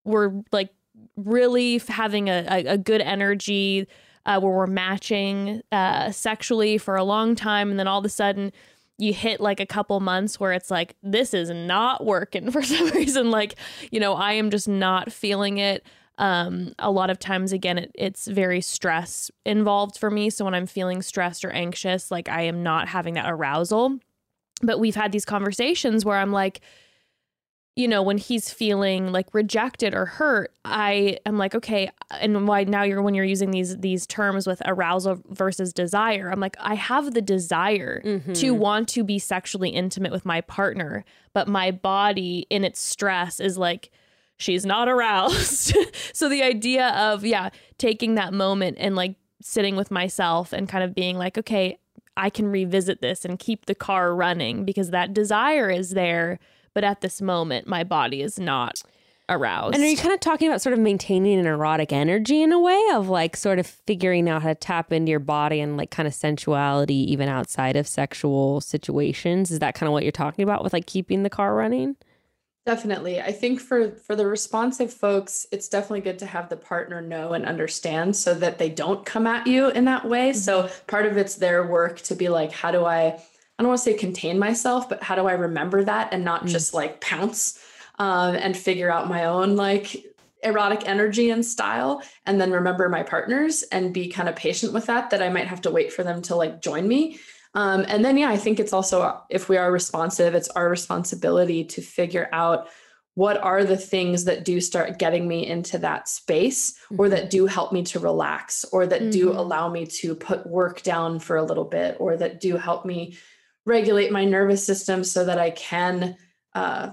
we're like really having a, a, a good energy uh, where we're matching uh, sexually for a long time, and then all of a sudden you hit like a couple months where it's like this is not working for some reason. Like, you know, I am just not feeling it um, a lot of times again it, it's very stress involved for me so when i'm feeling stressed or anxious like i am not having that arousal but we've had these conversations where i'm like you know when he's feeling like rejected or hurt i am like okay and why now you're when you're using these these terms with arousal versus desire i'm like i have the desire mm-hmm. to want to be sexually intimate with my partner but my body in its stress is like she's not aroused. so the idea of, yeah, taking that moment and like sitting with myself and kind of being like, okay, I can revisit this and keep the car running because that desire is there. But at this moment, my body is not aroused. And are you kind of talking about sort of maintaining an erotic energy in a way of like sort of figuring out how to tap into your body and like kind of sensuality even outside of sexual situations? Is that kind of what you're talking about with like keeping the car running? Definitely. I think for for the responsive folks, it's definitely good to have the partner know and understand so that they don't come at you in that way. Mm-hmm. So part of it's their work to be like, how do I I don't want to say contain myself, but how do I remember that and not mm-hmm. just like pounce um, and figure out my own like erotic energy and style and then remember my partners and be kind of patient with that that I might have to wait for them to like join me um, and then, yeah, I think it's also, if we are responsive, it's our responsibility to figure out what are the things that do start getting me into that space mm-hmm. or that mm-hmm. do help me to relax or that mm-hmm. do allow me to put work down for a little bit or that do help me regulate my nervous system so that I can uh,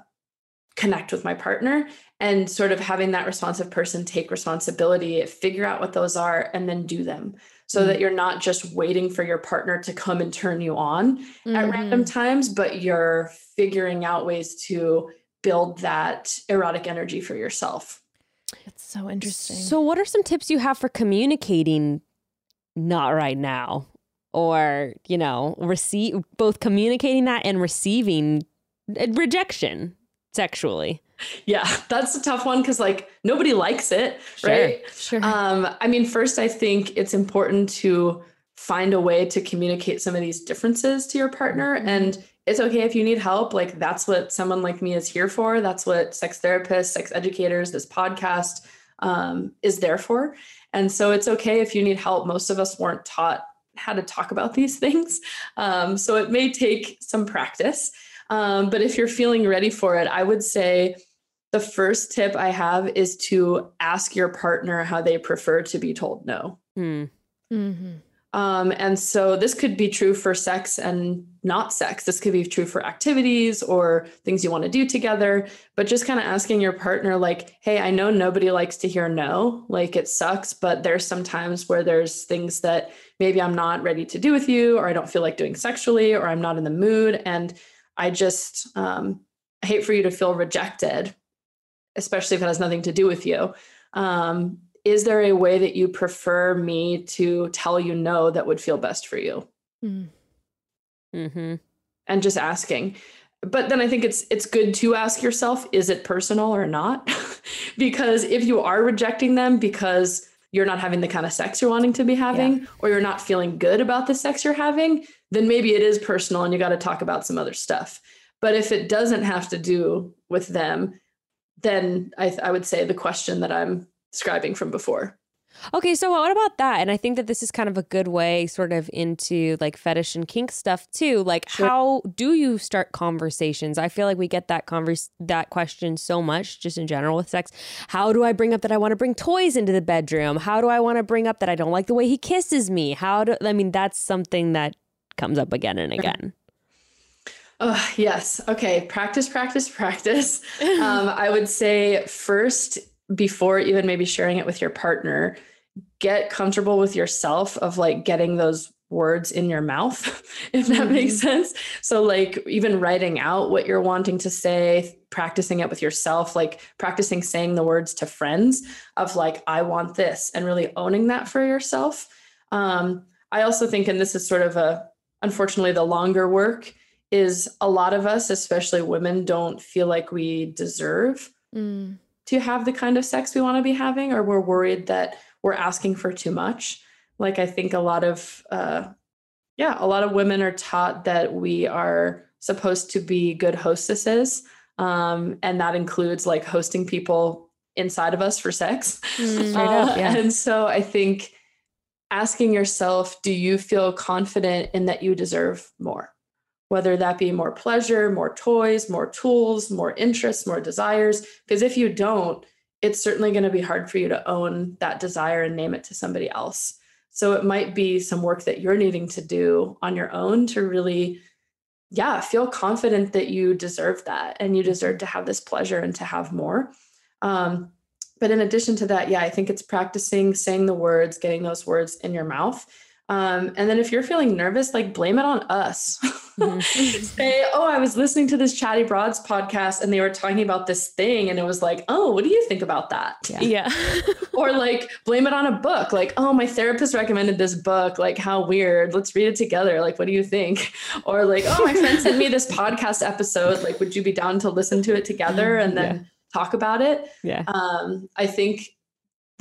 connect with my partner and sort of having that responsive person take responsibility, figure out what those are, and then do them so mm-hmm. that you're not just waiting for your partner to come and turn you on mm-hmm. at random times, but you're figuring out ways to build that erotic energy for yourself. It's so interesting. So, what are some tips you have for communicating not right now? Or, you know, receive both communicating that and receiving uh, rejection sexually. Yeah, that's a tough one because like nobody likes it, Sure. right? sure. Um, I mean, first, I think it's important to find a way to communicate some of these differences to your partner. And it's okay if you need help. Like, that's what someone like me is here for. That's what sex therapists, sex educators, this podcast um, is there for. And so it's okay if you need help. Most of us weren't taught how to talk about these things. Um, so it may take some practice. Um, but if you're feeling ready for it, I would say the first tip I have is to ask your partner how they prefer to be told no. Hmm. mm-hmm. Um, and so this could be true for sex and not sex. This could be true for activities or things you want to do together. But just kind of asking your partner, like, hey, I know nobody likes to hear no, like it sucks, but there's some times where there's things that maybe I'm not ready to do with you, or I don't feel like doing sexually, or I'm not in the mood. And I just um, I hate for you to feel rejected, especially if it has nothing to do with you. Um, is there a way that you prefer me to tell you no that would feel best for you? Mm. Mm-hmm. And just asking. But then I think it's it's good to ask yourself, is it personal or not? because if you are rejecting them because you're not having the kind of sex you're wanting to be having, or you're not feeling good about the sex you're having, then maybe it is personal and you got to talk about some other stuff. But if it doesn't have to do with them, then I, I would say the question that I'm describing from before. Okay, so what about that? And I think that this is kind of a good way, sort of, into like fetish and kink stuff too. Like, Sure. how do you start conversations? I feel like we get that converse that question so much, just in general with sex. How do I bring up that I want to bring toys into the bedroom? How do I want to bring up that I don't like the way he kisses me? How do I mean that's something that comes up again and again. Oh, yes. Okay. Practice, practice, practice. um, I would say first, before even maybe sharing it with your partner, get comfortable with yourself of like getting those words in your mouth, if that makes sense. So, like, even writing out what you're wanting to say, practicing it with yourself, like practicing saying the words to friends of like, I want this, and really owning that for yourself. Um, I also think, and this is sort of a, unfortunately, the longer work is a lot of us, especially women, don't feel like we deserve Mm. to have the kind of sex we want to be having, or we're worried that we're asking for too much. Like, I think a lot of, uh, yeah, a lot of women are taught that we are supposed to be good hostesses. Um, and that includes like hosting people inside of us for sex. Mm. Straight up, yeah. And so I think asking yourself, do you feel confident in that you deserve more? Whether that be more pleasure, more toys, more tools, more interests, more desires. Because if you don't, it's certainly going to be hard for you to own that desire and name it to somebody else. So it might be some work that you're needing to do on your own to really, yeah, feel confident that you deserve that and you deserve to have this pleasure and to have more. Um, but in addition to that, yeah, I think it's practicing saying the words, getting those words in your mouth. Um, and then if you're feeling nervous, like blame it on us. Say, oh, I was listening to this Chatty Broads podcast and they were talking about this thing. And it was like, oh, what do you think about that? Yeah. or like blame it on a book. Like, oh, my therapist recommended this book. Like, how weird. Let's read it together. Like, what do you think? Or like, oh, my friend sent me this podcast episode. Like, would you be down to listen to it together and then talk about it? Yeah. um, I think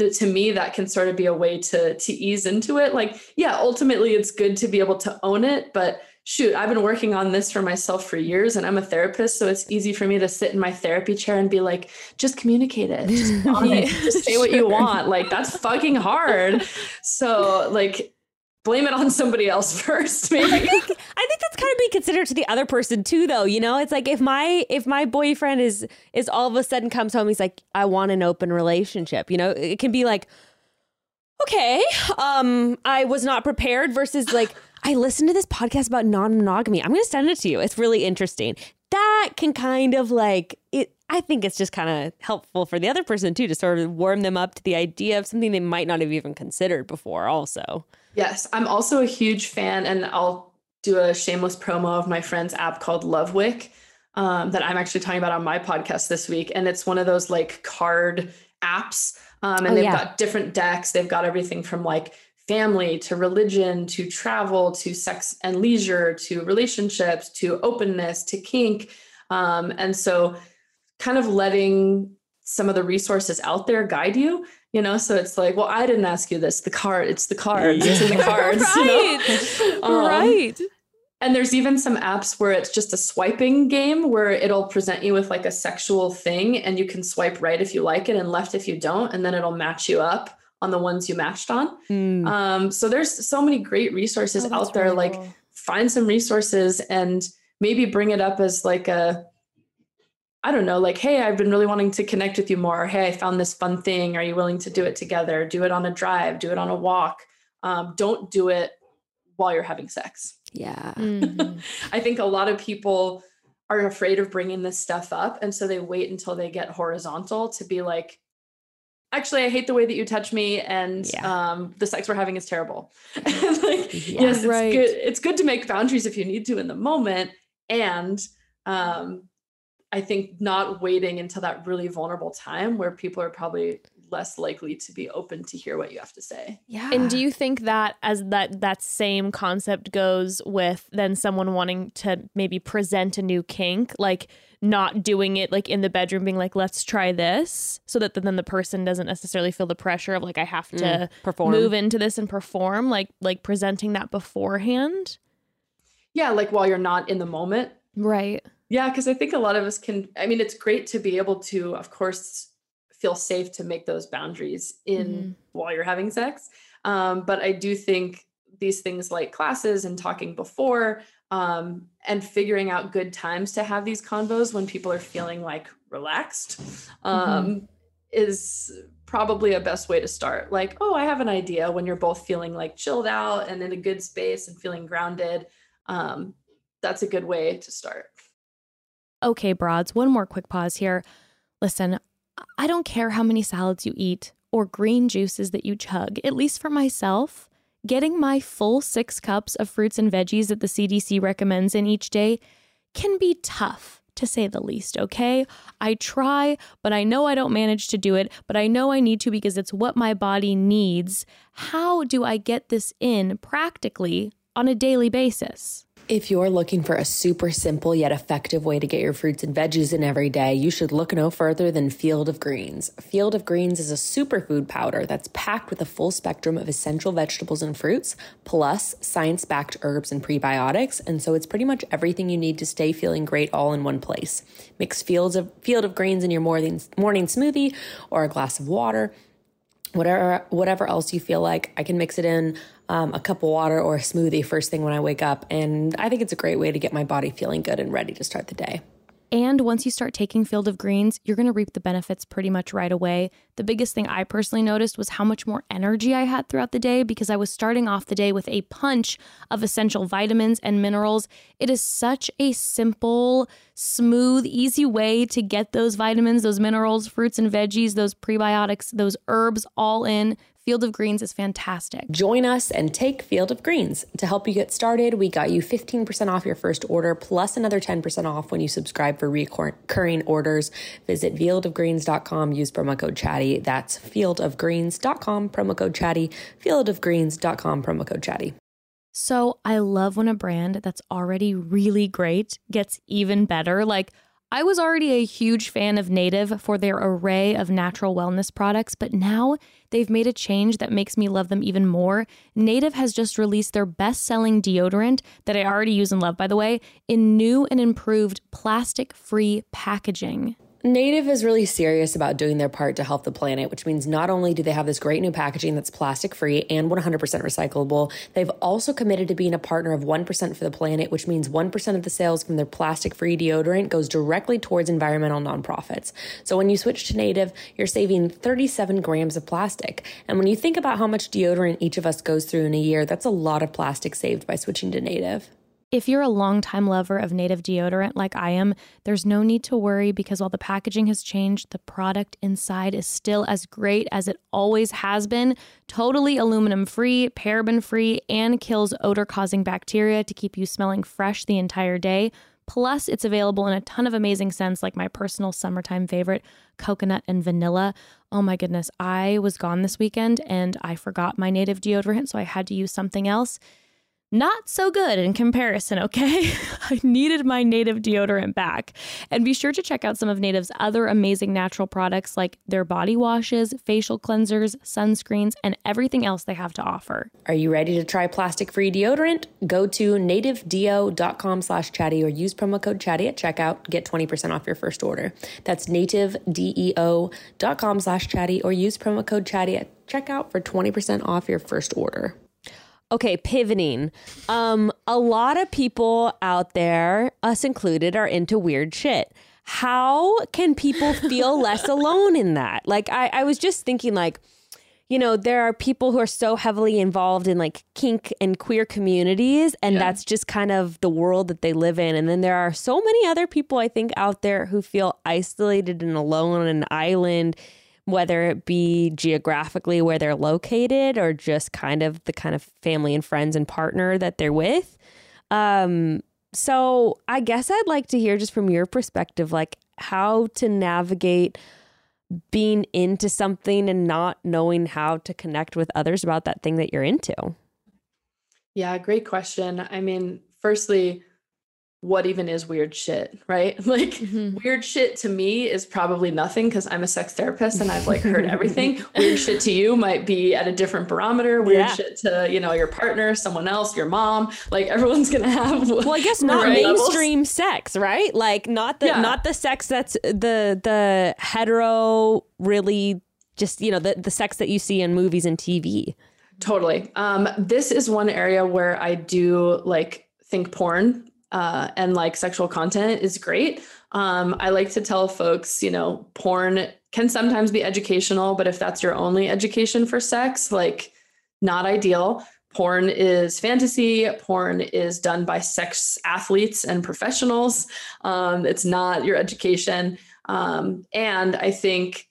that to me that can sort of be a way to to ease into it. Like, yeah, ultimately it's good to be able to own it, but shoot, I've been working on this for myself for years and I'm a therapist, so it's easy for me to sit in my therapy chair and be like, just communicate it. Just, honest. just say what you want. Like that's fucking hard. So like blame it on somebody else first, maybe. I think that's kind of being considered to the other person too, though. You know, it's like if my if my boyfriend is is all of a sudden comes home, he's like, I want an open relationship. You know, it can be like, okay, um, I was not prepared versus like I listened to this podcast about non monogamy. I'm going to send it to you. It's really interesting. That can kind of like it. I think it's just kind of helpful for the other person too to sort of warm them up to the idea of something they might not have even considered before. Also, Yes, I'm also a huge fan, and I'll do a shameless promo of my friend's app called Lovewick um, that I'm actually talking about on my podcast this week. And it's one of those like card apps um, and Oh, they've yeah. got different decks. They've got everything from like family to religion to travel to sex and leisure to relationships to openness to kink. Um, and so, kind of letting some of the resources out there guide you. You know, so it's like, well, I didn't ask you this. The card, it's the cards, it's in the cards. you know? Um, right. and there's even some apps where it's just a swiping game where it'll present you with like a sexual thing and you can swipe right if you like it and left if you don't. And then it'll match you up on the ones you matched on. Mm. Um, so there's so many great resources Oh, out there. really like cool. find some resources and maybe bring it up as like a, I don't know, like, hey, I've been really wanting to connect with you more. Hey, I found this fun thing. Are you willing to do it together? Do it on a drive, do it on a walk. Um, don't do it while you're having sex. yeah. Mhm. I think a lot of people are afraid of bringing this stuff up. And so they wait until they get horizontal to be like, actually, I hate the way that you touch me. And Yeah. um, the sex we're having is terrible. And, like, yes, it's Right. good. It's good to make boundaries if you need to in the moment. And um, I think not waiting until that really vulnerable time where people are probably less likely to be open to hear what you have to say. Yeah. And do you think that as that that same concept goes with then someone wanting to maybe present a new kink, like not doing it like in the bedroom, being like, "Let's try this," so that then the person doesn't necessarily feel the pressure of like I have to Mm, perform? move into this and perform, like like presenting that beforehand. Yeah, like while you're not in the moment, Right. Yeah, because I think a lot of us can. I mean, it's great to be able to, of course, feel safe to make those boundaries in Mhm. while you're having sex. Um, but I do think these things like classes and talking before um, and figuring out good times to have these convos when people are feeling like relaxed um, is probably a best way to start. Like, oh, I have an idea when you're both feeling like chilled out and in a good space and feeling grounded. Um, that's a good way to start. Okay, broads, one more quick pause here. Listen, I don't care how many salads you eat or green juices that you chug, at least for myself. Getting my full six cups of fruits and veggies that the CDC recommends in each day can be tough, to say the least, okay? I try, but I know I don't manage to do it, but I know I need to because it's what my body needs. How do I get this in practically on a daily basis? If you're looking for a super simple yet effective way to get your fruits and veggies in every day, you should look no further than Field of Greens. Field of Greens is a superfood powder that's packed with a full spectrum of essential vegetables and fruits, plus science backed herbs and prebiotics. And so it's pretty much everything you need to stay feeling great all in one place. Mix fields of, Field of Greens in your morning, morning smoothie or a glass of water whatever whatever else you feel like i can mix it in um, a cup of water or a smoothie first thing when i wake up. And i think it's a great way to get my body feeling good and ready to start the day And once you start taking Field of Greens, you're going to reap the benefits pretty much right away. The biggest thing I personally noticed was how much more energy I had throughout the day because I was starting off the day with a punch of essential vitamins and minerals. It is such a simple, smooth, easy way to get those vitamins, those minerals, fruits and veggies, those prebiotics, those herbs all in. Field of Greens is fantastic. join us and take field of greens. To help you get started we got you 15% off your first order plus another 10% off when you subscribe for recurring orders. Visit fieldofgreens.com use promo code chatty. That's fieldofgreens.com promo code chatty. fieldofgreens.com promo code chatty. So I love when a brand that's already really great gets even better. Like, I was already a huge fan of Native for their array of natural wellness products, but now they've made a change that makes me love them even more. Native has just released their best selling deodorant that I already use and love, by the way, in new and improved plastic free packaging. Native is really serious about doing their part to help the planet, which means not only do they have this great new packaging that's plastic free and 100% recyclable, they've also committed to being a partner of 1% for the planet, which means 1% of the sales from their plastic free deodorant goes directly towards environmental nonprofits. So when you switch to Native, you're saving 37 grams of plastic. And when you think about how much deodorant each of us goes through in a year, that's a lot of plastic saved by switching to Native. If you're a longtime lover of native deodorant like I am, there's no need to worry because while the packaging has changed, the product inside is still as great as it always has been. Totally aluminum free, paraben free, and kills odor causing bacteria to keep you smelling fresh the entire day. Plus, it's available in a ton of amazing scents, like my personal summertime favorite, coconut and vanilla. Oh my goodness, I was gone this weekend and I forgot my native deodorant, so I had to use something else not so good in comparison, okay? I needed my Native deodorant back. And be sure to check out some of Native's other amazing natural products like their body washes, facial cleansers, sunscreens, and everything else they have to offer. Are you ready to try plastic-free deodorant? Go to nativedeo.com slash chatty or use promo code chatty at checkout. Get 20% off your first order. That's nativedeo.com slash chatty or use promo code chatty at checkout for 20% off your first order okay, pivoting. Um, a lot of people out there, us included, are into weird shit. How can people feel less alone in that? Like, I, I was just thinking, like, you know, there are people who are so heavily involved in like kink and queer communities, and yeah. that's just kind of the world that they live in. And then there are so many other people, I think, out there who feel isolated and alone on an island whether it be geographically where they're located or just kind of the kind of family and friends and partner that they're with. Um, so I guess I'd like to hear just from your perspective, like how to navigate being into something and not knowing how to connect with others about that thing that you're into. Yeah, great question. I mean, firstly, what even is weird shit, right? Like mm-hmm. weird shit to me is probably nothing because I'm a sex therapist and I've like heard everything. weird shit to you might be at a different barometer. Weird yeah. shit to, you know, your partner, someone else, your mom. Like everyone's gonna have Well, I guess not mainstream levels. sex, right? Like not the yeah. not the sex that's the the hetero really just, you know, the, the sex that you see in movies and TV. Totally. Um, this is one area where I do like think porn uh, and like sexual content is great. Um, I like to tell folks, you know, porn can sometimes be educational, but if that's your only education for sex, like not ideal. Porn is fantasy. Porn is done by sex athletes and professionals. Um, it's not your education. Um, and I think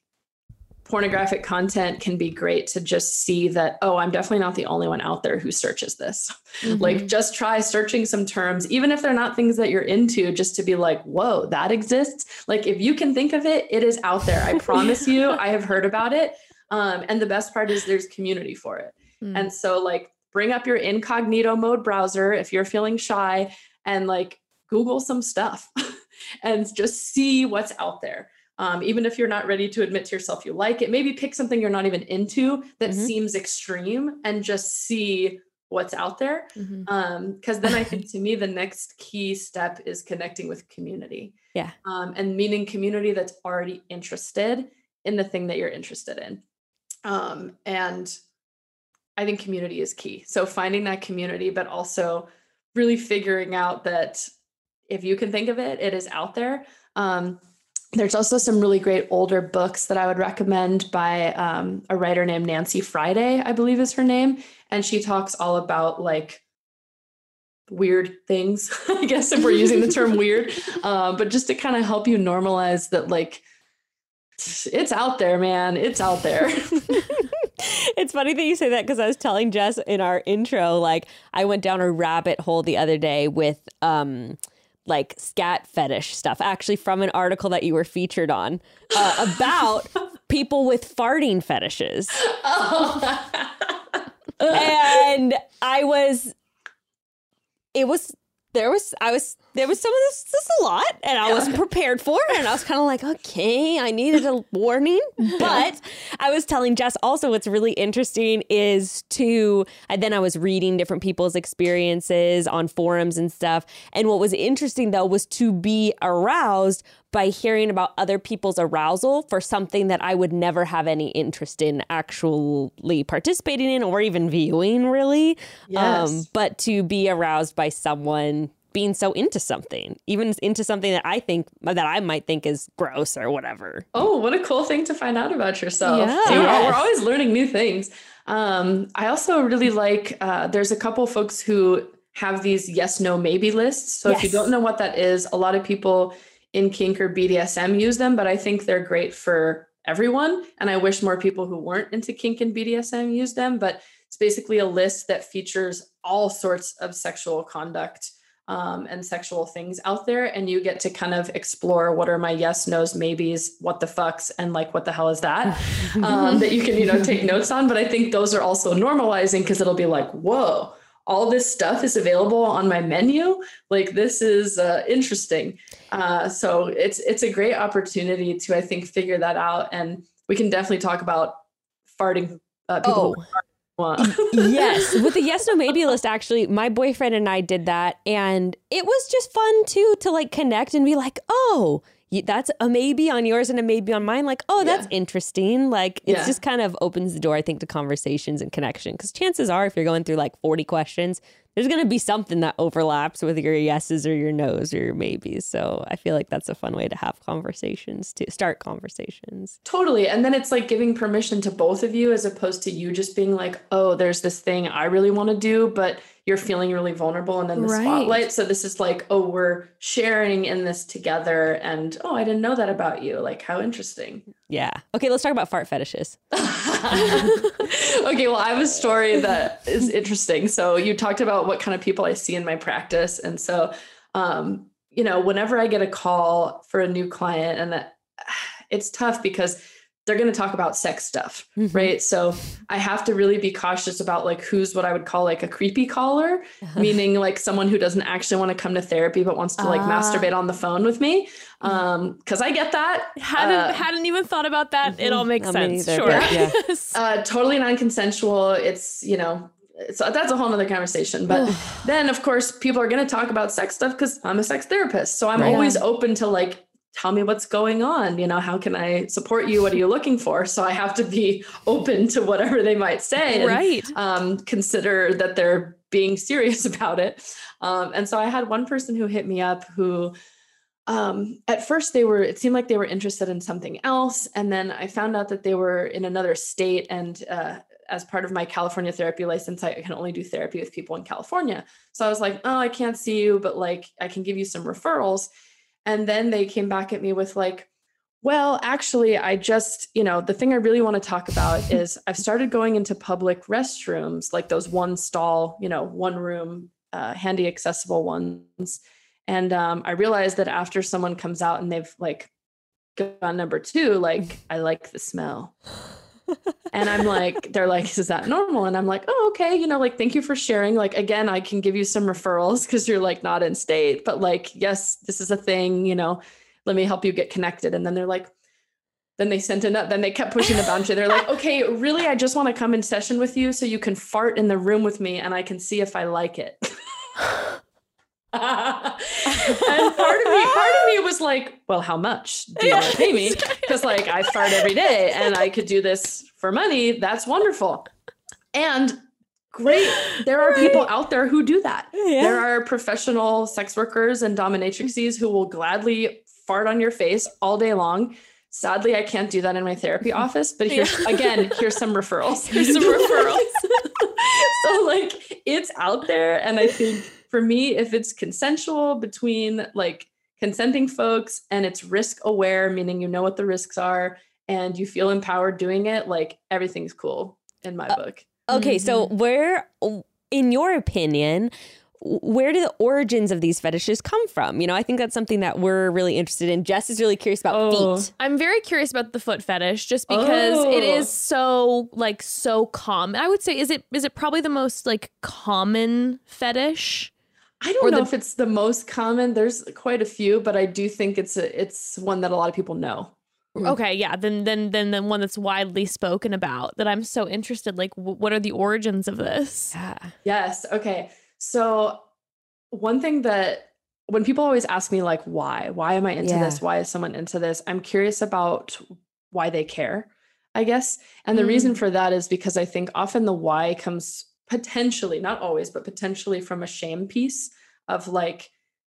pornographic content can be great to just see that, oh, I'm definitely not the only one out there who searches this. Mm-hmm. Like, just try searching some terms, even if they're not things that you're into, just to be like, whoa, that exists. Like, if you can think of it, it is out there. I promise you, I have heard about it. Um, and the best part is there's community for it. Mm. And so, like, bring up your incognito mode browser if you're feeling shy and like Google some stuff and just see what's out there. Um, even if you're not ready to admit to yourself you like it, maybe pick something you're not even into that mm-hmm. seems extreme and just see what's out there. Because mm-hmm. um, then I think to me, the next key step is connecting with community. Yeah. Um, and meaning community that's already interested in the thing that you're interested in. Um, and I think community is key. So finding that community, but also really figuring out that if you can think of it, it is out there. Um, there's also some really great older books that I would recommend by um, a writer named Nancy Friday, I believe is her name. And she talks all about like weird things, I guess, if we're using the term weird, uh, but just to kind of help you normalize that, like, it's out there, man. It's out there. it's funny that you say that because I was telling Jess in our intro, like, I went down a rabbit hole the other day with, um, like scat fetish stuff, actually from an article that you were featured on uh, about people with farting fetishes. Oh. and I was, it was there was I was there was some of this this a lot and I wasn't prepared for it and I was kind of like okay I needed a warning. But I was telling Jess also what's really interesting is to and then I was reading different people's experiences on forums and stuff and what was interesting though was to be aroused by hearing about other people's arousal for something that I would never have any interest in actually participating in or even viewing, really. Yes. Um, but to be aroused by someone being so into something, even into something that I think that I might think is gross or whatever. Oh, what a cool thing to find out about yourself. Yeah. So yes. We're always learning new things. Um, I also really like, uh, there's a couple folks who have these yes, no, maybe lists. So yes. if you don't know what that is, a lot of people in kink or BDSM use them, but I think they're great for everyone. And I wish more people who weren't into kink and BDSM used them. But it's basically a list that features all sorts of sexual conduct um, and sexual things out there and you get to kind of explore what are my yes nos maybes what the fucks and like what the hell is that um, that you can you know take notes on but i think those are also normalizing because it'll be like whoa all this stuff is available on my menu like this is uh, interesting uh, so it's it's a great opportunity to i think figure that out and we can definitely talk about farting uh, people Oh. yes, with the yes no maybe list actually, my boyfriend and I did that and it was just fun too to like connect and be like, "Oh, that's a maybe on yours and a maybe on mine." Like, "Oh, that's Yeah. interesting." Like it Yeah. just kind of opens the door I think to conversations and connection cuz chances are if you're going through like 40 questions, there's going to be something that overlaps with your yeses or your nos or your maybes. So, I feel like that's a fun way to have conversations to start conversations. Totally. And then it's like giving permission to both of you as opposed to you just being like, oh, there's this thing I really want to do, but you're feeling really vulnerable and in the Right. spotlight. So this is like, oh, we're sharing in this together. And oh, I didn't know that about you. Like, how interesting. Yeah. Okay, let's talk about fart fetishes. okay, well, I have a story that is interesting. So you talked about what kind of people I see in my practice, and so, um, you know, whenever I get a call for a new client, and that, it's tough because they're going to talk about sex stuff, Mhm. right? So I have to really be cautious about like who's what I would call like a creepy caller, meaning like someone who doesn't actually want to come to therapy but wants to like Ah. masturbate on the phone with me. Um, because I get that. Hadn't Uh, hadn't even thought about that. It all makes Not sense. either, Sure. yeah. uh, totally non-consensual. It's you know, so that's a whole nother conversation. But then, of course, people are going to talk about sex stuff because I'm a sex therapist. So I'm Right. always open to like, tell me what's going on. You know, how can I support you? What are you looking for? So I have to be open to whatever they might say. and, right. um, consider that they're being serious about it. Um, and so I had one person who hit me up who, um, at first they were, it seemed like they were interested in something else. And then I found out that they were in another state. And uh, as part of my California therapy license, I can only do therapy with people in California. So I was like, oh, I can't see you, but like I can give you some referrals. And then they came back at me with like, well, actually, I just, you know, the thing I really want to talk about is I've started going into public restrooms, like those one stall, you know, one room, uh, handy accessible ones. And um, I realized that after someone comes out and they've like gone number two, like, I like the smell. And I'm like, they're like, is that normal? And I'm like, oh, okay. You know, like, thank you for sharing. Like, again, I can give you some referrals because you're like not in state, but like, yes, this is a thing, you know, let me help you get connected. And then they're like, then they sent it up, then they kept pushing the boundary. They're like, okay, really, I just want to come in session with you so you can fart in the room with me and I can see if I like it. and part of me, part of me was like, well, how much do you want to pay me? Because like I fart every day and I could do this for money. That's wonderful. And great. There are people out there who do that. Yeah. There are professional sex workers and dominatrixes who will gladly fart on your face all day long. Sadly, I can't do that in my therapy office, but here's again, here's some referrals. Here's some referrals. so like it's out there and I think for me if it's consensual between like consenting folks and it's risk aware meaning you know what the risks are and you feel empowered doing it, like everything's cool in my uh, book. Okay, so mm-hmm. where, in your opinion, where do the origins of these fetishes come from? You know, I think that's something that we're really interested in. Jess is really curious about Oh. feet. I'm very curious about the foot fetish just because it Oh. is so like so common. I would say is it is it probably the most like common fetish? I don't Or know the- if it's the most common. There's quite a few, but I do think it's a it's one that a lot of people know. Mm. Okay, yeah, then then then the one that's widely spoken about that I'm so interested like w- what are the origins of this? Yeah. Yes. Okay. So one thing that when people always ask me like why, why am I into Yeah. this? Why is someone into this? I'm curious about why they care, I guess. And the reason for that is because I think often the why comes potentially, not always, but potentially from a shame piece of like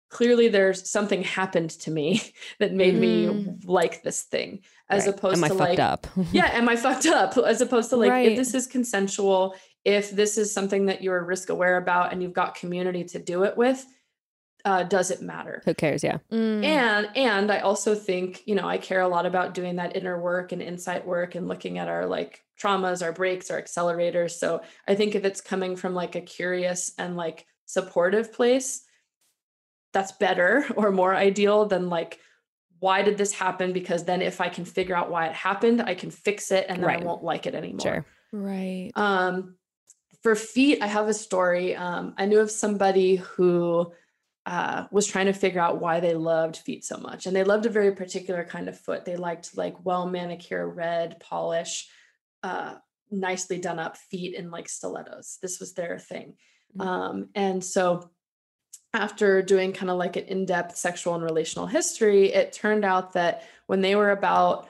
clearly there's something happened to me that made me Mm. like this thing as Right. opposed Am I to fucked like up? yeah am i fucked up as opposed to like Right. if this is consensual if this is something that you're risk aware about and you've got community to do it with uh, does it matter Who cares? Yeah. Mm. and and i also think you know i care a lot about doing that inner work and insight work and looking at our like traumas our brakes our accelerators so i think if it's coming from like a curious and like supportive place that's better or more ideal than like why did this happen because then if i can figure out why it happened i can fix it and then Right. i won't like it anymore Sure. Right. um, for feet, I have a story. Um, I knew of somebody who uh, was trying to figure out why they loved feet so much, and they loved a very particular kind of foot. They liked like well manicured, red polish, uh, nicely done up feet in like stilettos. This was their thing, Mhm. um, and so after doing kind of like an in-depth sexual and relational history, it turned out that when they were about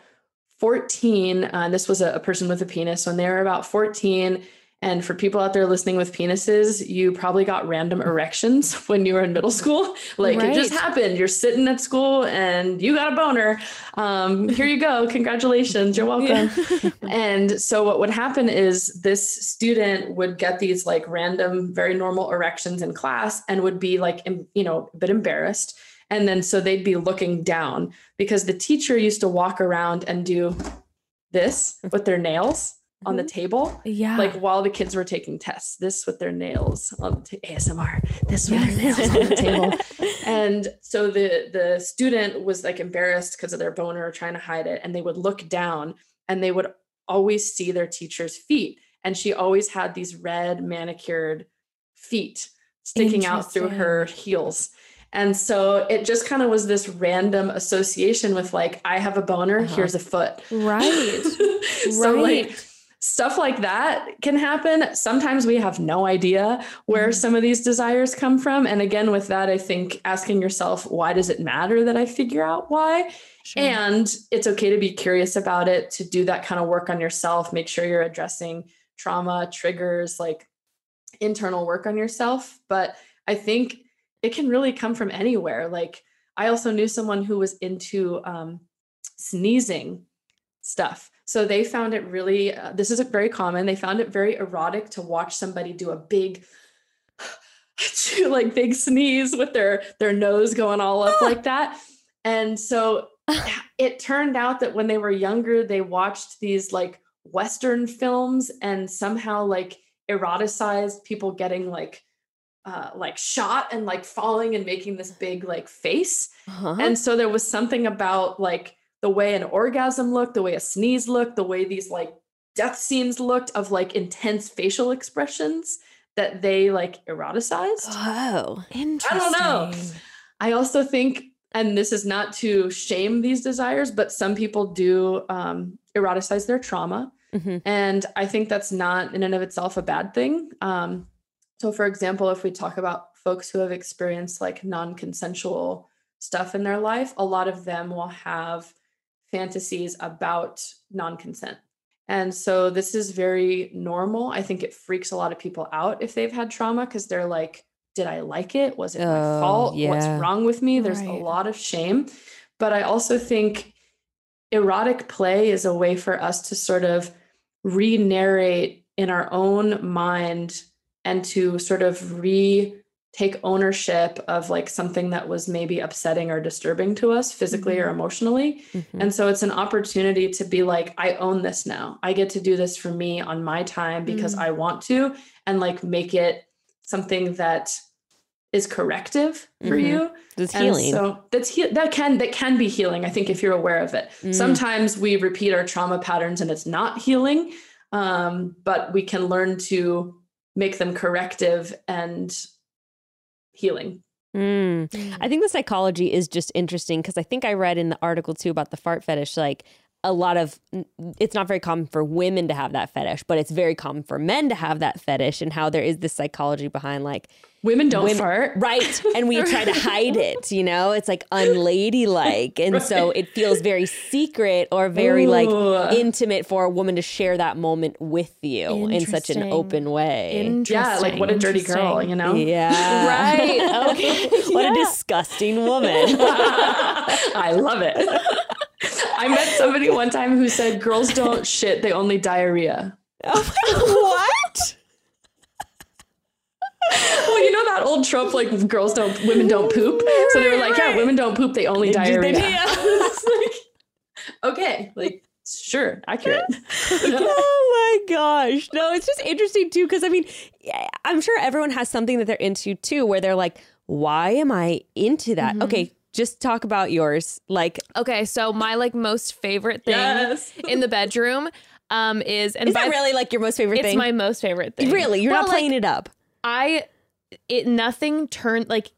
14, uh, this was a, a person with a penis, when they were about 14, and for people out there listening with penises, you probably got random erections when you were in middle school. Like it just happened. You're sitting at school and you got a boner. Um, here you go. Congratulations. You're welcome. and so what would happen is this student would get these like random, very normal erections in class and would be like, you know, a bit embarrassed. And then so they'd be looking down because the teacher used to walk around and do this with their nails on the table Yeah. like while the kids were taking tests this with their nails on the ta- asmr this with their nails on the table and so the the student was like embarrassed because of their boner trying to hide it and they would look down and they would always see their teacher's feet and she always had these red manicured feet sticking out through her heels and so it just kind of was this random association with like i have a boner Uh-huh. here's a foot right. so right. like stuff like that can happen. Sometimes we have no idea where Mhm. some of these desires come from. And again, with that, I think asking yourself, why does it matter that I figure out why? Sure. And it's okay to be curious about it, to do that kind of work on yourself, make sure you're addressing trauma, triggers, like internal work on yourself. But I think it can really come from anywhere. Like I also knew someone who was into um, sneezing stuff. So they found it really, uh, this is a very common, they found it very erotic to watch somebody do a big, like big sneeze with their their nose going all up like that. And so it turned out that when they were younger, they watched these like Western films and somehow like eroticized people getting like uh, like shot and like falling and making this big like face. Uh-huh. And so there was something about like the way an orgasm looked, the way a sneeze looked, the way these like death scenes looked of like intense facial expressions that they like eroticized. oh. Interesting. I don't know. I also think, and this is not to shame these desires, but some people do um, eroticize their trauma. Mhm. And I think that's not in and of itself a bad thing. Um, so, for example, if we talk about folks who have experienced like non consensual stuff in their life, a lot of them will have fantasies about non consent. And so, this is very normal. I think it freaks a lot of people out if they've had trauma because they're like, did I like it? Was it my Oh, fault? What's wrong with me? There's a lot of shame. But I also think erotic play is a way for us to sort of re narrate in our own mind and to sort of re take ownership of like something that was maybe upsetting or disturbing to us physically or emotionally. Mhm. And so it's an opportunity to be like, I own this now. I get to do this for me on my time because Mm. I want to, and like make it something that is corrective for Mhm. you. And healing. so that's he- that can that can be healing. I think if you're aware of it. Mm. Sometimes we repeat our trauma patterns and it's not healing, um, but we can learn to make them corrective and healing. Mm. I think the psychology is just interesting because I think I read in the article too about the fart fetish, like a lot of it's not very common for women to have that fetish, but it's very common for men to have that fetish, and how there is this psychology behind like Women don't Women- fart. right, and we try to hide it. You know, it's like unladylike, and so it feels very secret or very like intimate for a woman to share that moment with you in such an open way. Interesting. Yeah, like what a dirty girl, you know? Yeah. Right. okay. What a disgusting woman. I love it. I met somebody one time who said girls don't shit, they only diarrhea. what? Well, you know that old trope like girls don't women don't poop. So they were like, yeah, women don't poop, they only They diarrhea. do, yeah. Like, okay, like sure, accurate. oh my gosh. No, it's just interesting too because I mean, I'm sure everyone has something that they're into too where they're like, why am I into that? Mhm. Okay, just talk about yours. Like, Okay, so my like most favorite thing Yes. in the bedroom um is and is by that really like your most favorite it's thing? my most favorite thing. really, you're Well, not like, playing it up. I it nothing turned like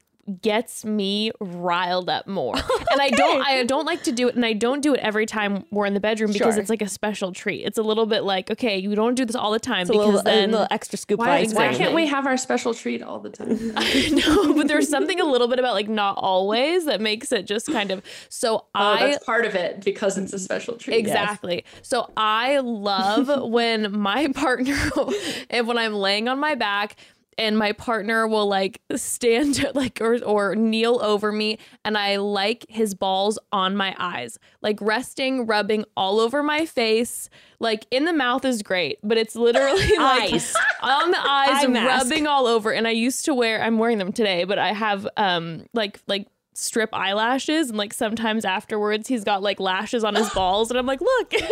gets me riled up more. And I don't I don't like to do it and I don't do it every time we're in the bedroom because Sure. it's like a special treat. It's a little bit like, okay, you don't do this all the time It's a because little, then a little extra scoop Why, of ice why can't we have our special treat all the time? no, but there's something a little bit about like not always that makes it just kind of so Oh, I that's part of it because it's a special treat. Exactly. So I love when my partner, and when I'm laying on my back, and my partner will like stand like or or kneel over me, and I like his balls on my eyes, like resting, rubbing all over my face. Like in the mouth is great, but it's literally like Eyes. on the eyes, Eye rubbing all over. And I used to wear, I'm wearing them today, but I have um like like strip eyelashes and like sometimes afterwards he's got like lashes on his balls and I'm like, look.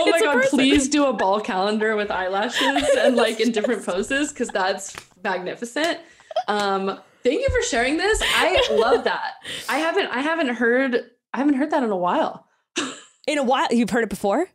Oh my god, person. please do a ball calendar with eyelashes and like in different poses because that's magnificent. Um, thank you for sharing this. I love that. I haven't I haven't heard I haven't heard that in a while. In a while, you've heard it before?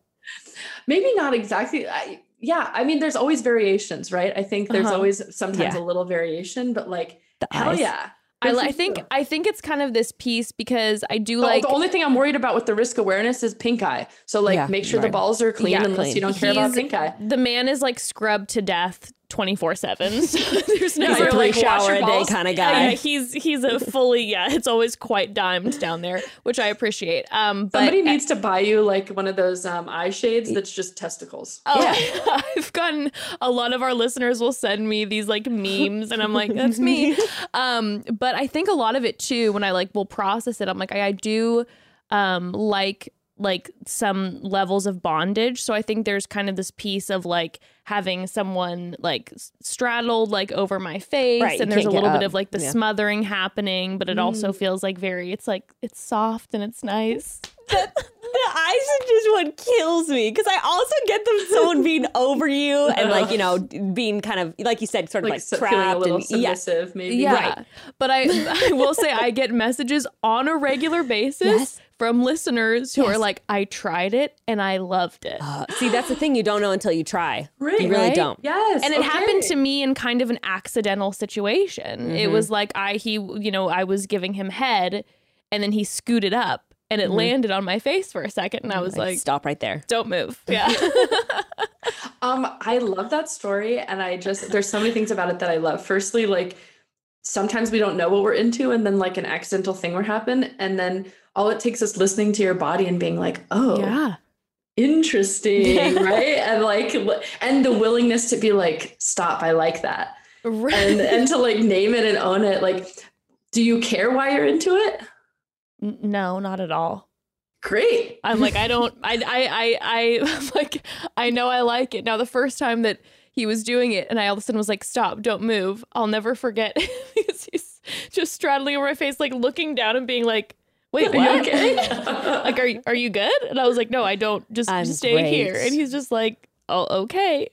Maybe not exactly. I, yeah, I mean, there's always variations, right? I think there's Uh-huh. always sometimes Yeah. a little variation, but like, The hell eyes. yeah. I, Good li- for I think you. I think it's kind of this piece because I do The- like the only thing I'm worried about with the risk awareness is pink eye. So like, Yeah, make sure the balls are clean Yeah, unless clean. you don't care about He's- pink eye. the man is like scrubbed to death 24 7 so there's no He's He's a three like, shower a day kind of guy. yeah, he's he's a fully yeah. It's always quite dimed down there, which I appreciate. Um, but Somebody needs to buy you like one of those um, eye shades that's just testicles. Oh, I've gotten a lot of our listeners will send me these like memes, and I'm like, that's me. Um, but I think a lot of it too, when I like will process it, I'm like, I, I do um like like some levels of bondage. So I think there's kind of this piece of like having someone like straddled like over my face, Right, and there's a little bit of like the Yeah. smothering happening, but it also feels like very. It's like it's soft and it's nice. The eyes are just what kills me because I also get them someone being over you and like you know being kind of like you said sort of Like, like, so- trapped feeling a little and yeah submissive, maybe. Yeah. Right. But I I will say I get messages on a regular basis Yes. from listeners who are like, I tried it and I loved it. Uh, see that's the thing you don't know until you try Right, you really right? don't Yes. and it happened to me in kind of an accidental situation. It Mm-hmm. was like I he you know, I was giving him head and then he scooted up and it landed on my face for a second and I was Mm-hmm. like, like, stop right there don't move. Yeah. Um, I love that story, and I just there's so many things about it that I love. Firstly, like sometimes we don't know what we're into, and then like an accidental thing will happen, and then all it takes is listening to your body and being like, oh, yeah. interesting, right? And like, and the willingness to be like, stop, I like that, Right. and and to like name it and own it. Like, do you care why you're into it? N- no, not at all. Great. I'm like, I don't, I, I, I, I, like, I know I like it. Now, the first time that he was doing it, and I all of a sudden was like, stop, don't move. I'll never forget because he's just straddling over my face, like looking down and being like, wait, Are you what? okay? like, are you, are you good? And I was like, no, I don't. Just, I'm just stay here. And he's just like, oh, okay.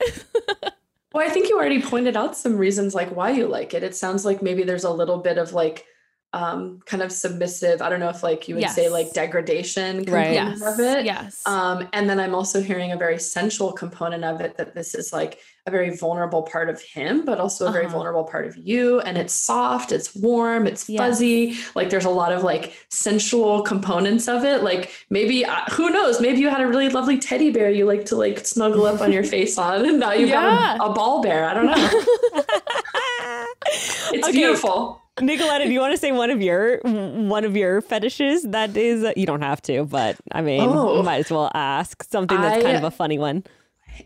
Well, I think you already pointed out some reasons like why you like it. It sounds like maybe there's a little bit of like um kind of submissive. I don't know if like you would say like degradation Right. component yes. of it. Yes. Um, and then I'm also hearing a very sensual component of it that this is like a very vulnerable part of him, but also a very Uh-huh. vulnerable part of you. And it's soft, it's warm, it's Yes. fuzzy. Like there's a lot of like sensual components of it. Like maybe, uh, who knows, maybe you had a really lovely teddy bear you like to like snuggle up on your face on, and now you've Yeah. got a, a ball bear. I don't know. It's Okay. beautiful. Nicoletta, do you want to say one of your one of your fetishes? That is, you don't have to, but I mean, Oh. might as well ask something that's kind of a funny one.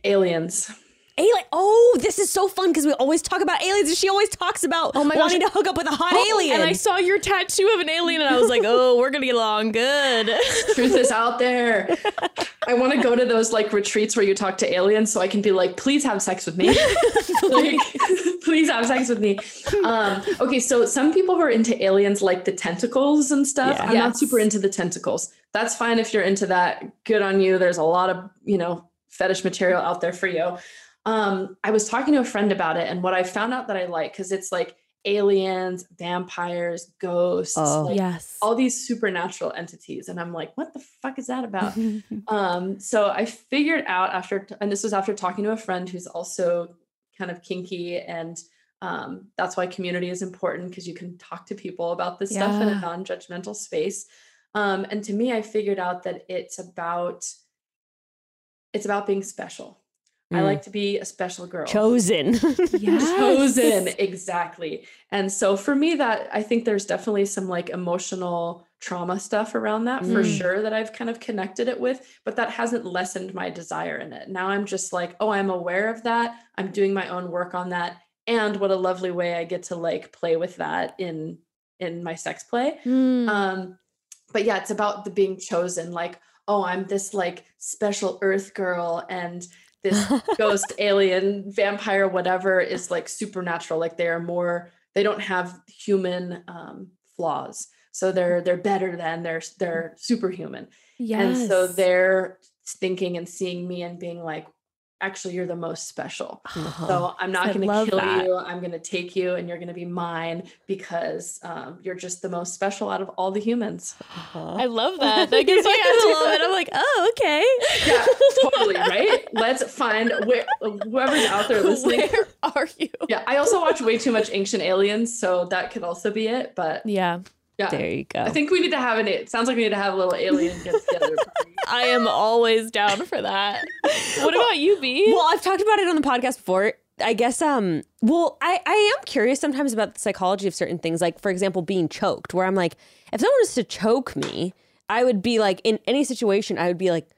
Aliens. Alien. Oh, this is so fun because we always talk about aliens, and she always talks about Oh my gosh. wanting to hook up with a hot alien. and I saw your tattoo of an alien, and I was like, oh, we're gonna get along good. Truth is out there. I want to go to those like retreats where you talk to aliens so I can be like, please have sex with me. like, please have sex with me. Um, okay, so some people who are into aliens like the tentacles and stuff. Yeah. I'm not super into the tentacles. That's fine if you're into that. Good on you. There's a lot of, you know, fetish material out there for you. Um, I was talking to a friend about it, and what I found out that I like, because it's like aliens, vampires, ghosts, Oh. like, yes. all these supernatural entities. And I'm like, what the fuck is that about? um, so I figured out after, and this was after talking to a friend who's also kind of kinky and um, that's why community is important because you can talk to people about this stuff in a non-judgmental space. Um, and to me, I figured out that it's about it's about being special. I Mm. like to be a special girl. Chosen. Yes. Chosen, exactly. And so for me, that I think there's definitely some like emotional trauma stuff around that for Mm. sure that I've kind of connected it with, but that hasn't lessened my desire in it. Now I'm just like, oh, I'm aware of that. I'm doing my own work on that. And what a lovely way I get to like play with that in in my sex play. Mm. Um, but yeah, it's about the being chosen. Like, oh, I'm this like special Earth girl, and this ghost, alien, vampire, whatever is like supernatural. Like they are more. They don't have human um, flaws, so they're they're better than they're they're superhuman. yes. And so they're thinking and seeing me and being like, actually, you're the most special. Uh-huh. So I'm not going to kill that. you. I'm going to take you, and you're going to be mine because um, you're just the most special out of all the humans. I love that. That gives me a little bit. I'm like, oh, okay. Yeah, totally. Right. Let's find where, whoever's out there listening. Where are you? Yeah, I also watch way too much Ancient Aliens, so that could also be it. But Yeah. yeah, There you go. I think we need to have an. It sounds like we need to have a little alien get together. I am always down for that. What about you, B? well, I've talked about it on the podcast before. I guess um well, I I am curious sometimes about the psychology of certain things like for example being choked where I'm like if someone was to choke me, I would be like in any situation I would be like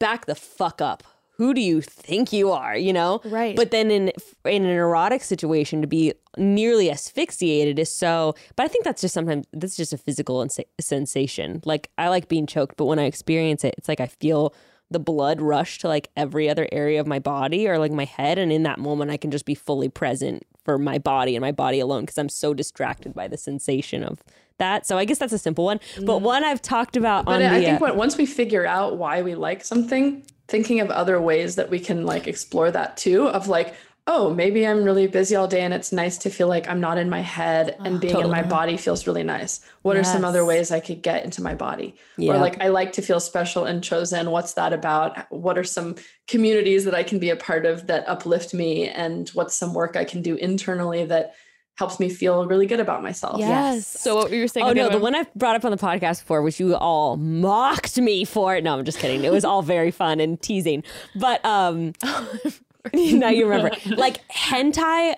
back the fuck up. Who do you think you are, you know? Right. But then in in an erotic situation to be nearly asphyxiated is so but I think that's just sometimes that's just a physical sensation. Like I like being choked, but when I experience it, it's like I feel the blood rush to like every other area of my body or like my head and in that moment I can just be fully present for my body and my body alone because I'm so distracted by the sensation of that. So I guess that's a simple one. But mm-hmm. one I've talked about But on I the think when, once we figure out why we like something, thinking of other ways that we can like explore that too. Of like, oh, maybe I'm really busy all day, and it's nice to feel like I'm not in my head, and ah, being in my body feels really nice. What are some other ways I could get into my body? Yeah. Or like, I like to feel special and chosen. What's that about? What are some communities that I can be a part of that uplift me? And what's some work I can do internally that helps me feel really good about myself? yes. So what were you saying? Oh Okay, no, the I'm- one I brought up on the podcast before, which you all mocked me for. No, I'm just kidding. It was all very fun and teasing. But um now you remember. Like hentai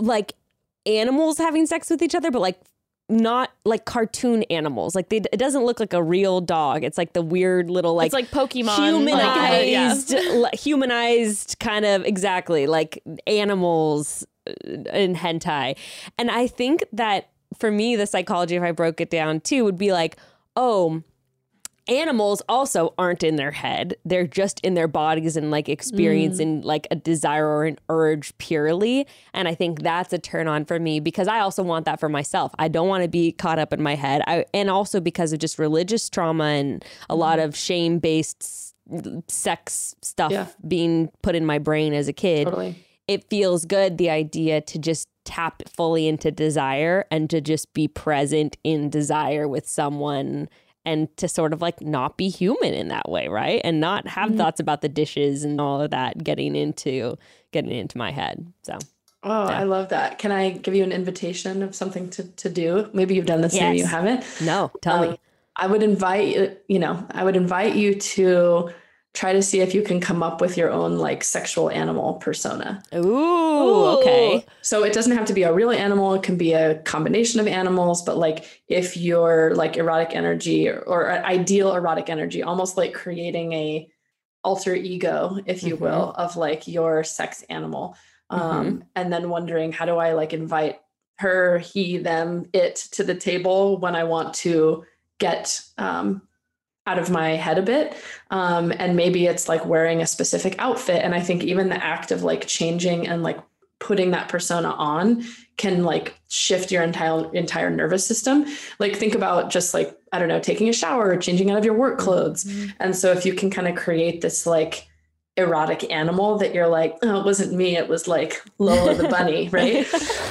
like animals having sex with each other, but like not like cartoon animals. Like they, it doesn't look like a real dog. It's like the weird little like it's like Pokemon. like, uh, yeah. humanized, humanized kind of exactly like animals in hentai. And I think that for me, the psychology, if I broke it down too, would be like, oh, animals also aren't in their head. They're just in their bodies and like experiencing mm. like a desire or an urge purely. And I think that's a turn on for me because I also want that for myself. I don't want to be caught up in my head. I, and also because of just religious trauma and a mm. lot of shame based sex stuff Yeah. being put in my brain as a kid Totally. It feels good the idea to just tap fully into desire and to just be present in desire with someone and to sort of like not be human in that way right and not have thoughts about the dishes and all of that getting into getting into my head so Oh, I love that. Can I give you an invitation of something to, to do? Maybe you've done this, maybe you haven't. no tell Uh, me I would invite you, you know, I would invite you to try to see if you can come up with your own like sexual animal persona. ooh, okay So it doesn't have to be a real animal, it can be a combination of animals, but like if your like erotic energy or, or ideal erotic energy, almost like creating a alter ego, if you Mhm. will, of like your sex animal. Um, and then wondering how do I like invite her, he, them, it to the table when I want to get um, out of my head a bit. Um, and maybe it's like wearing a specific outfit. And I think even the act of like changing and like putting that persona on can like shift your entire entire nervous system. Like think about just like, I don't know, taking a shower or changing out of your work clothes. And so if you can kind of create this like erotic animal that you're like, oh, it wasn't me, it was like Lola the bunny, right?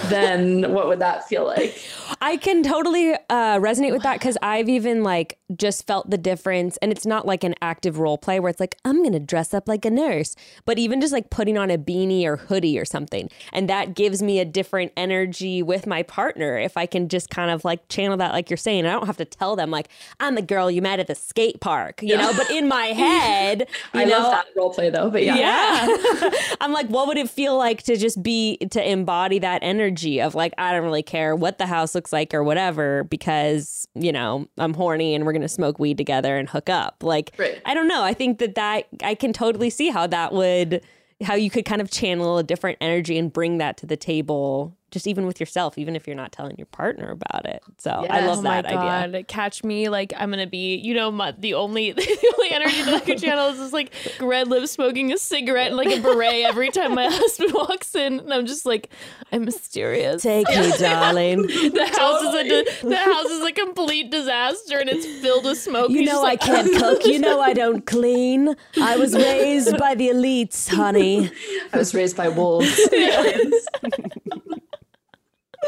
then what would that feel like? I can totally uh, resonate with that because I've even like just felt the difference. And it's not like an active role play where it's like, I'm going to dress up like a nurse, but even just like putting on a beanie or hoodie or something. And that gives me a different energy with my partner if I can just kind of like channel that, like you're saying. I don't have to tell them, like, I'm the girl you met at the skate park, you know, but in my head, I know, love that role play though, but yeah. yeah. I'm like, what would it feel like to just be, to embody that energy of like, I don't really care what the house looks like or whatever because, you know, I'm horny and we're going to smoke weed together and hook up. Like, Right. I don't know. I think that that, I can totally see how that would, how you could kind of channel a different energy and bring that to the table just even with yourself, even if you're not telling your partner about it. So I love Oh my that idea. god! Catch me like I'm gonna be, you know, my, the only the only energy that I could channel is just like red lips smoking a cigarette and like a beret every time my husband walks in, and I'm just like, I'm mysterious. Take me, darling. the house is a the house is a complete disaster, and it's filled with smoke. You know I like, can't cook. You know I don't clean. I was raised by the elites, honey. I was raised by wolves.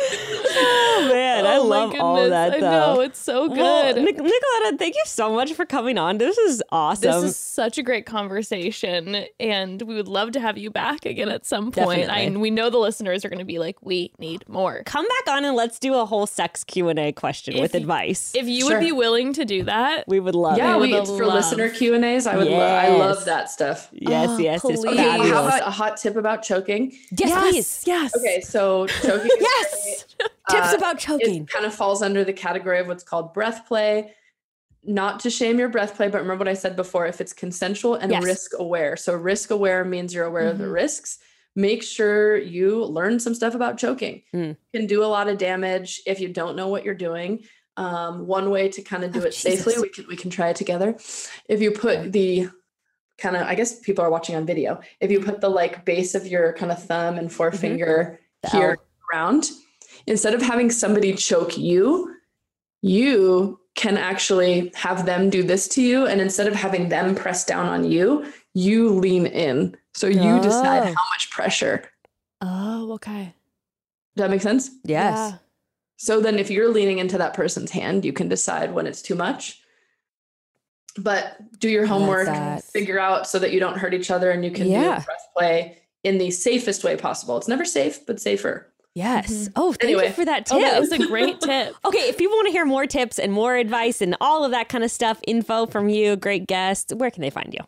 Oh man, I Oh my love all goodness, that I though. know it's so good. Well, Nic- Nicoletta, thank you so much for coming on. This is awesome. This is such a great conversation, and we would love to have you back again at some point. I, we know the listeners are going to be like, we need more. Come back on and let's do a whole sex Q and A question If with y- advice. If you Sure. would be willing to do that, we would love yeah, it. we would for love. listener Q and A's. I would. Lo- I love that stuff. Yes, Oh, yes, it's please. Okay, how about a hot tip about choking? yes, please. yes. Okay, so choking. is Yes. Tips Uh, about choking. It kind of falls under the category of what's called breath play. Not to shame your breath play, but remember what I said before if it's consensual and Yes. risk aware. So, risk aware means you're aware of the Mhm. risks. Make sure you learn some stuff about choking. Mm. Can do a lot of damage if you don't know what you're doing. Um, one way to kind of do Oh, it safely, we can we can try it together. If you put Okay. the kind of, I guess people are watching on video. If you put the like base of your kind of thumb and forefinger Mm-hmm. Here L. around, instead of having somebody choke you, you can actually have them do this to you. And instead of having them press down on you, you lean in. So you decide Oh. how much pressure. Oh, okay. Does that make sense? Yes. Yeah. So then if you're leaning into that person's hand, you can decide when it's too much. But do your homework, figure out so that you don't hurt each other and you can Yeah. do breath play in the safest way possible. It's never safe, but safer. Yes. Oh, thank Anyway. you for that tip. Oh, that was a great tip. Okay, if people want to hear more tips and more advice and all of that kind of stuff, info from you, great guest, where can they find you?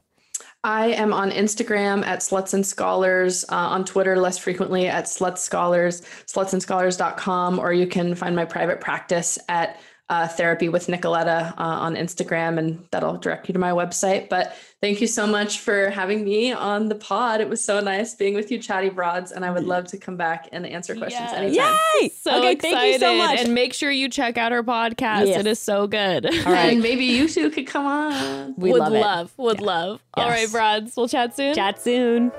I am on Instagram at Sluts and Scholars, uh, on Twitter less frequently at Sluts Scholars, slutsandscholars.com, or you can find my private practice at uh, Therapy with Nicoletta uh, on Instagram, and that'll direct you to my website. But thank you so much for having me on the pod. It was so nice being with you, Chatty Broads, and I would love to come back and answer questions Yes. anytime. Yay! So okay, excited. thank you so much. And make sure you check out her podcast. Yes. It is so good. all right. And maybe you two could come on. We would love it. love, would love. All right, Yes. Broads. We'll chat soon. Chat soon.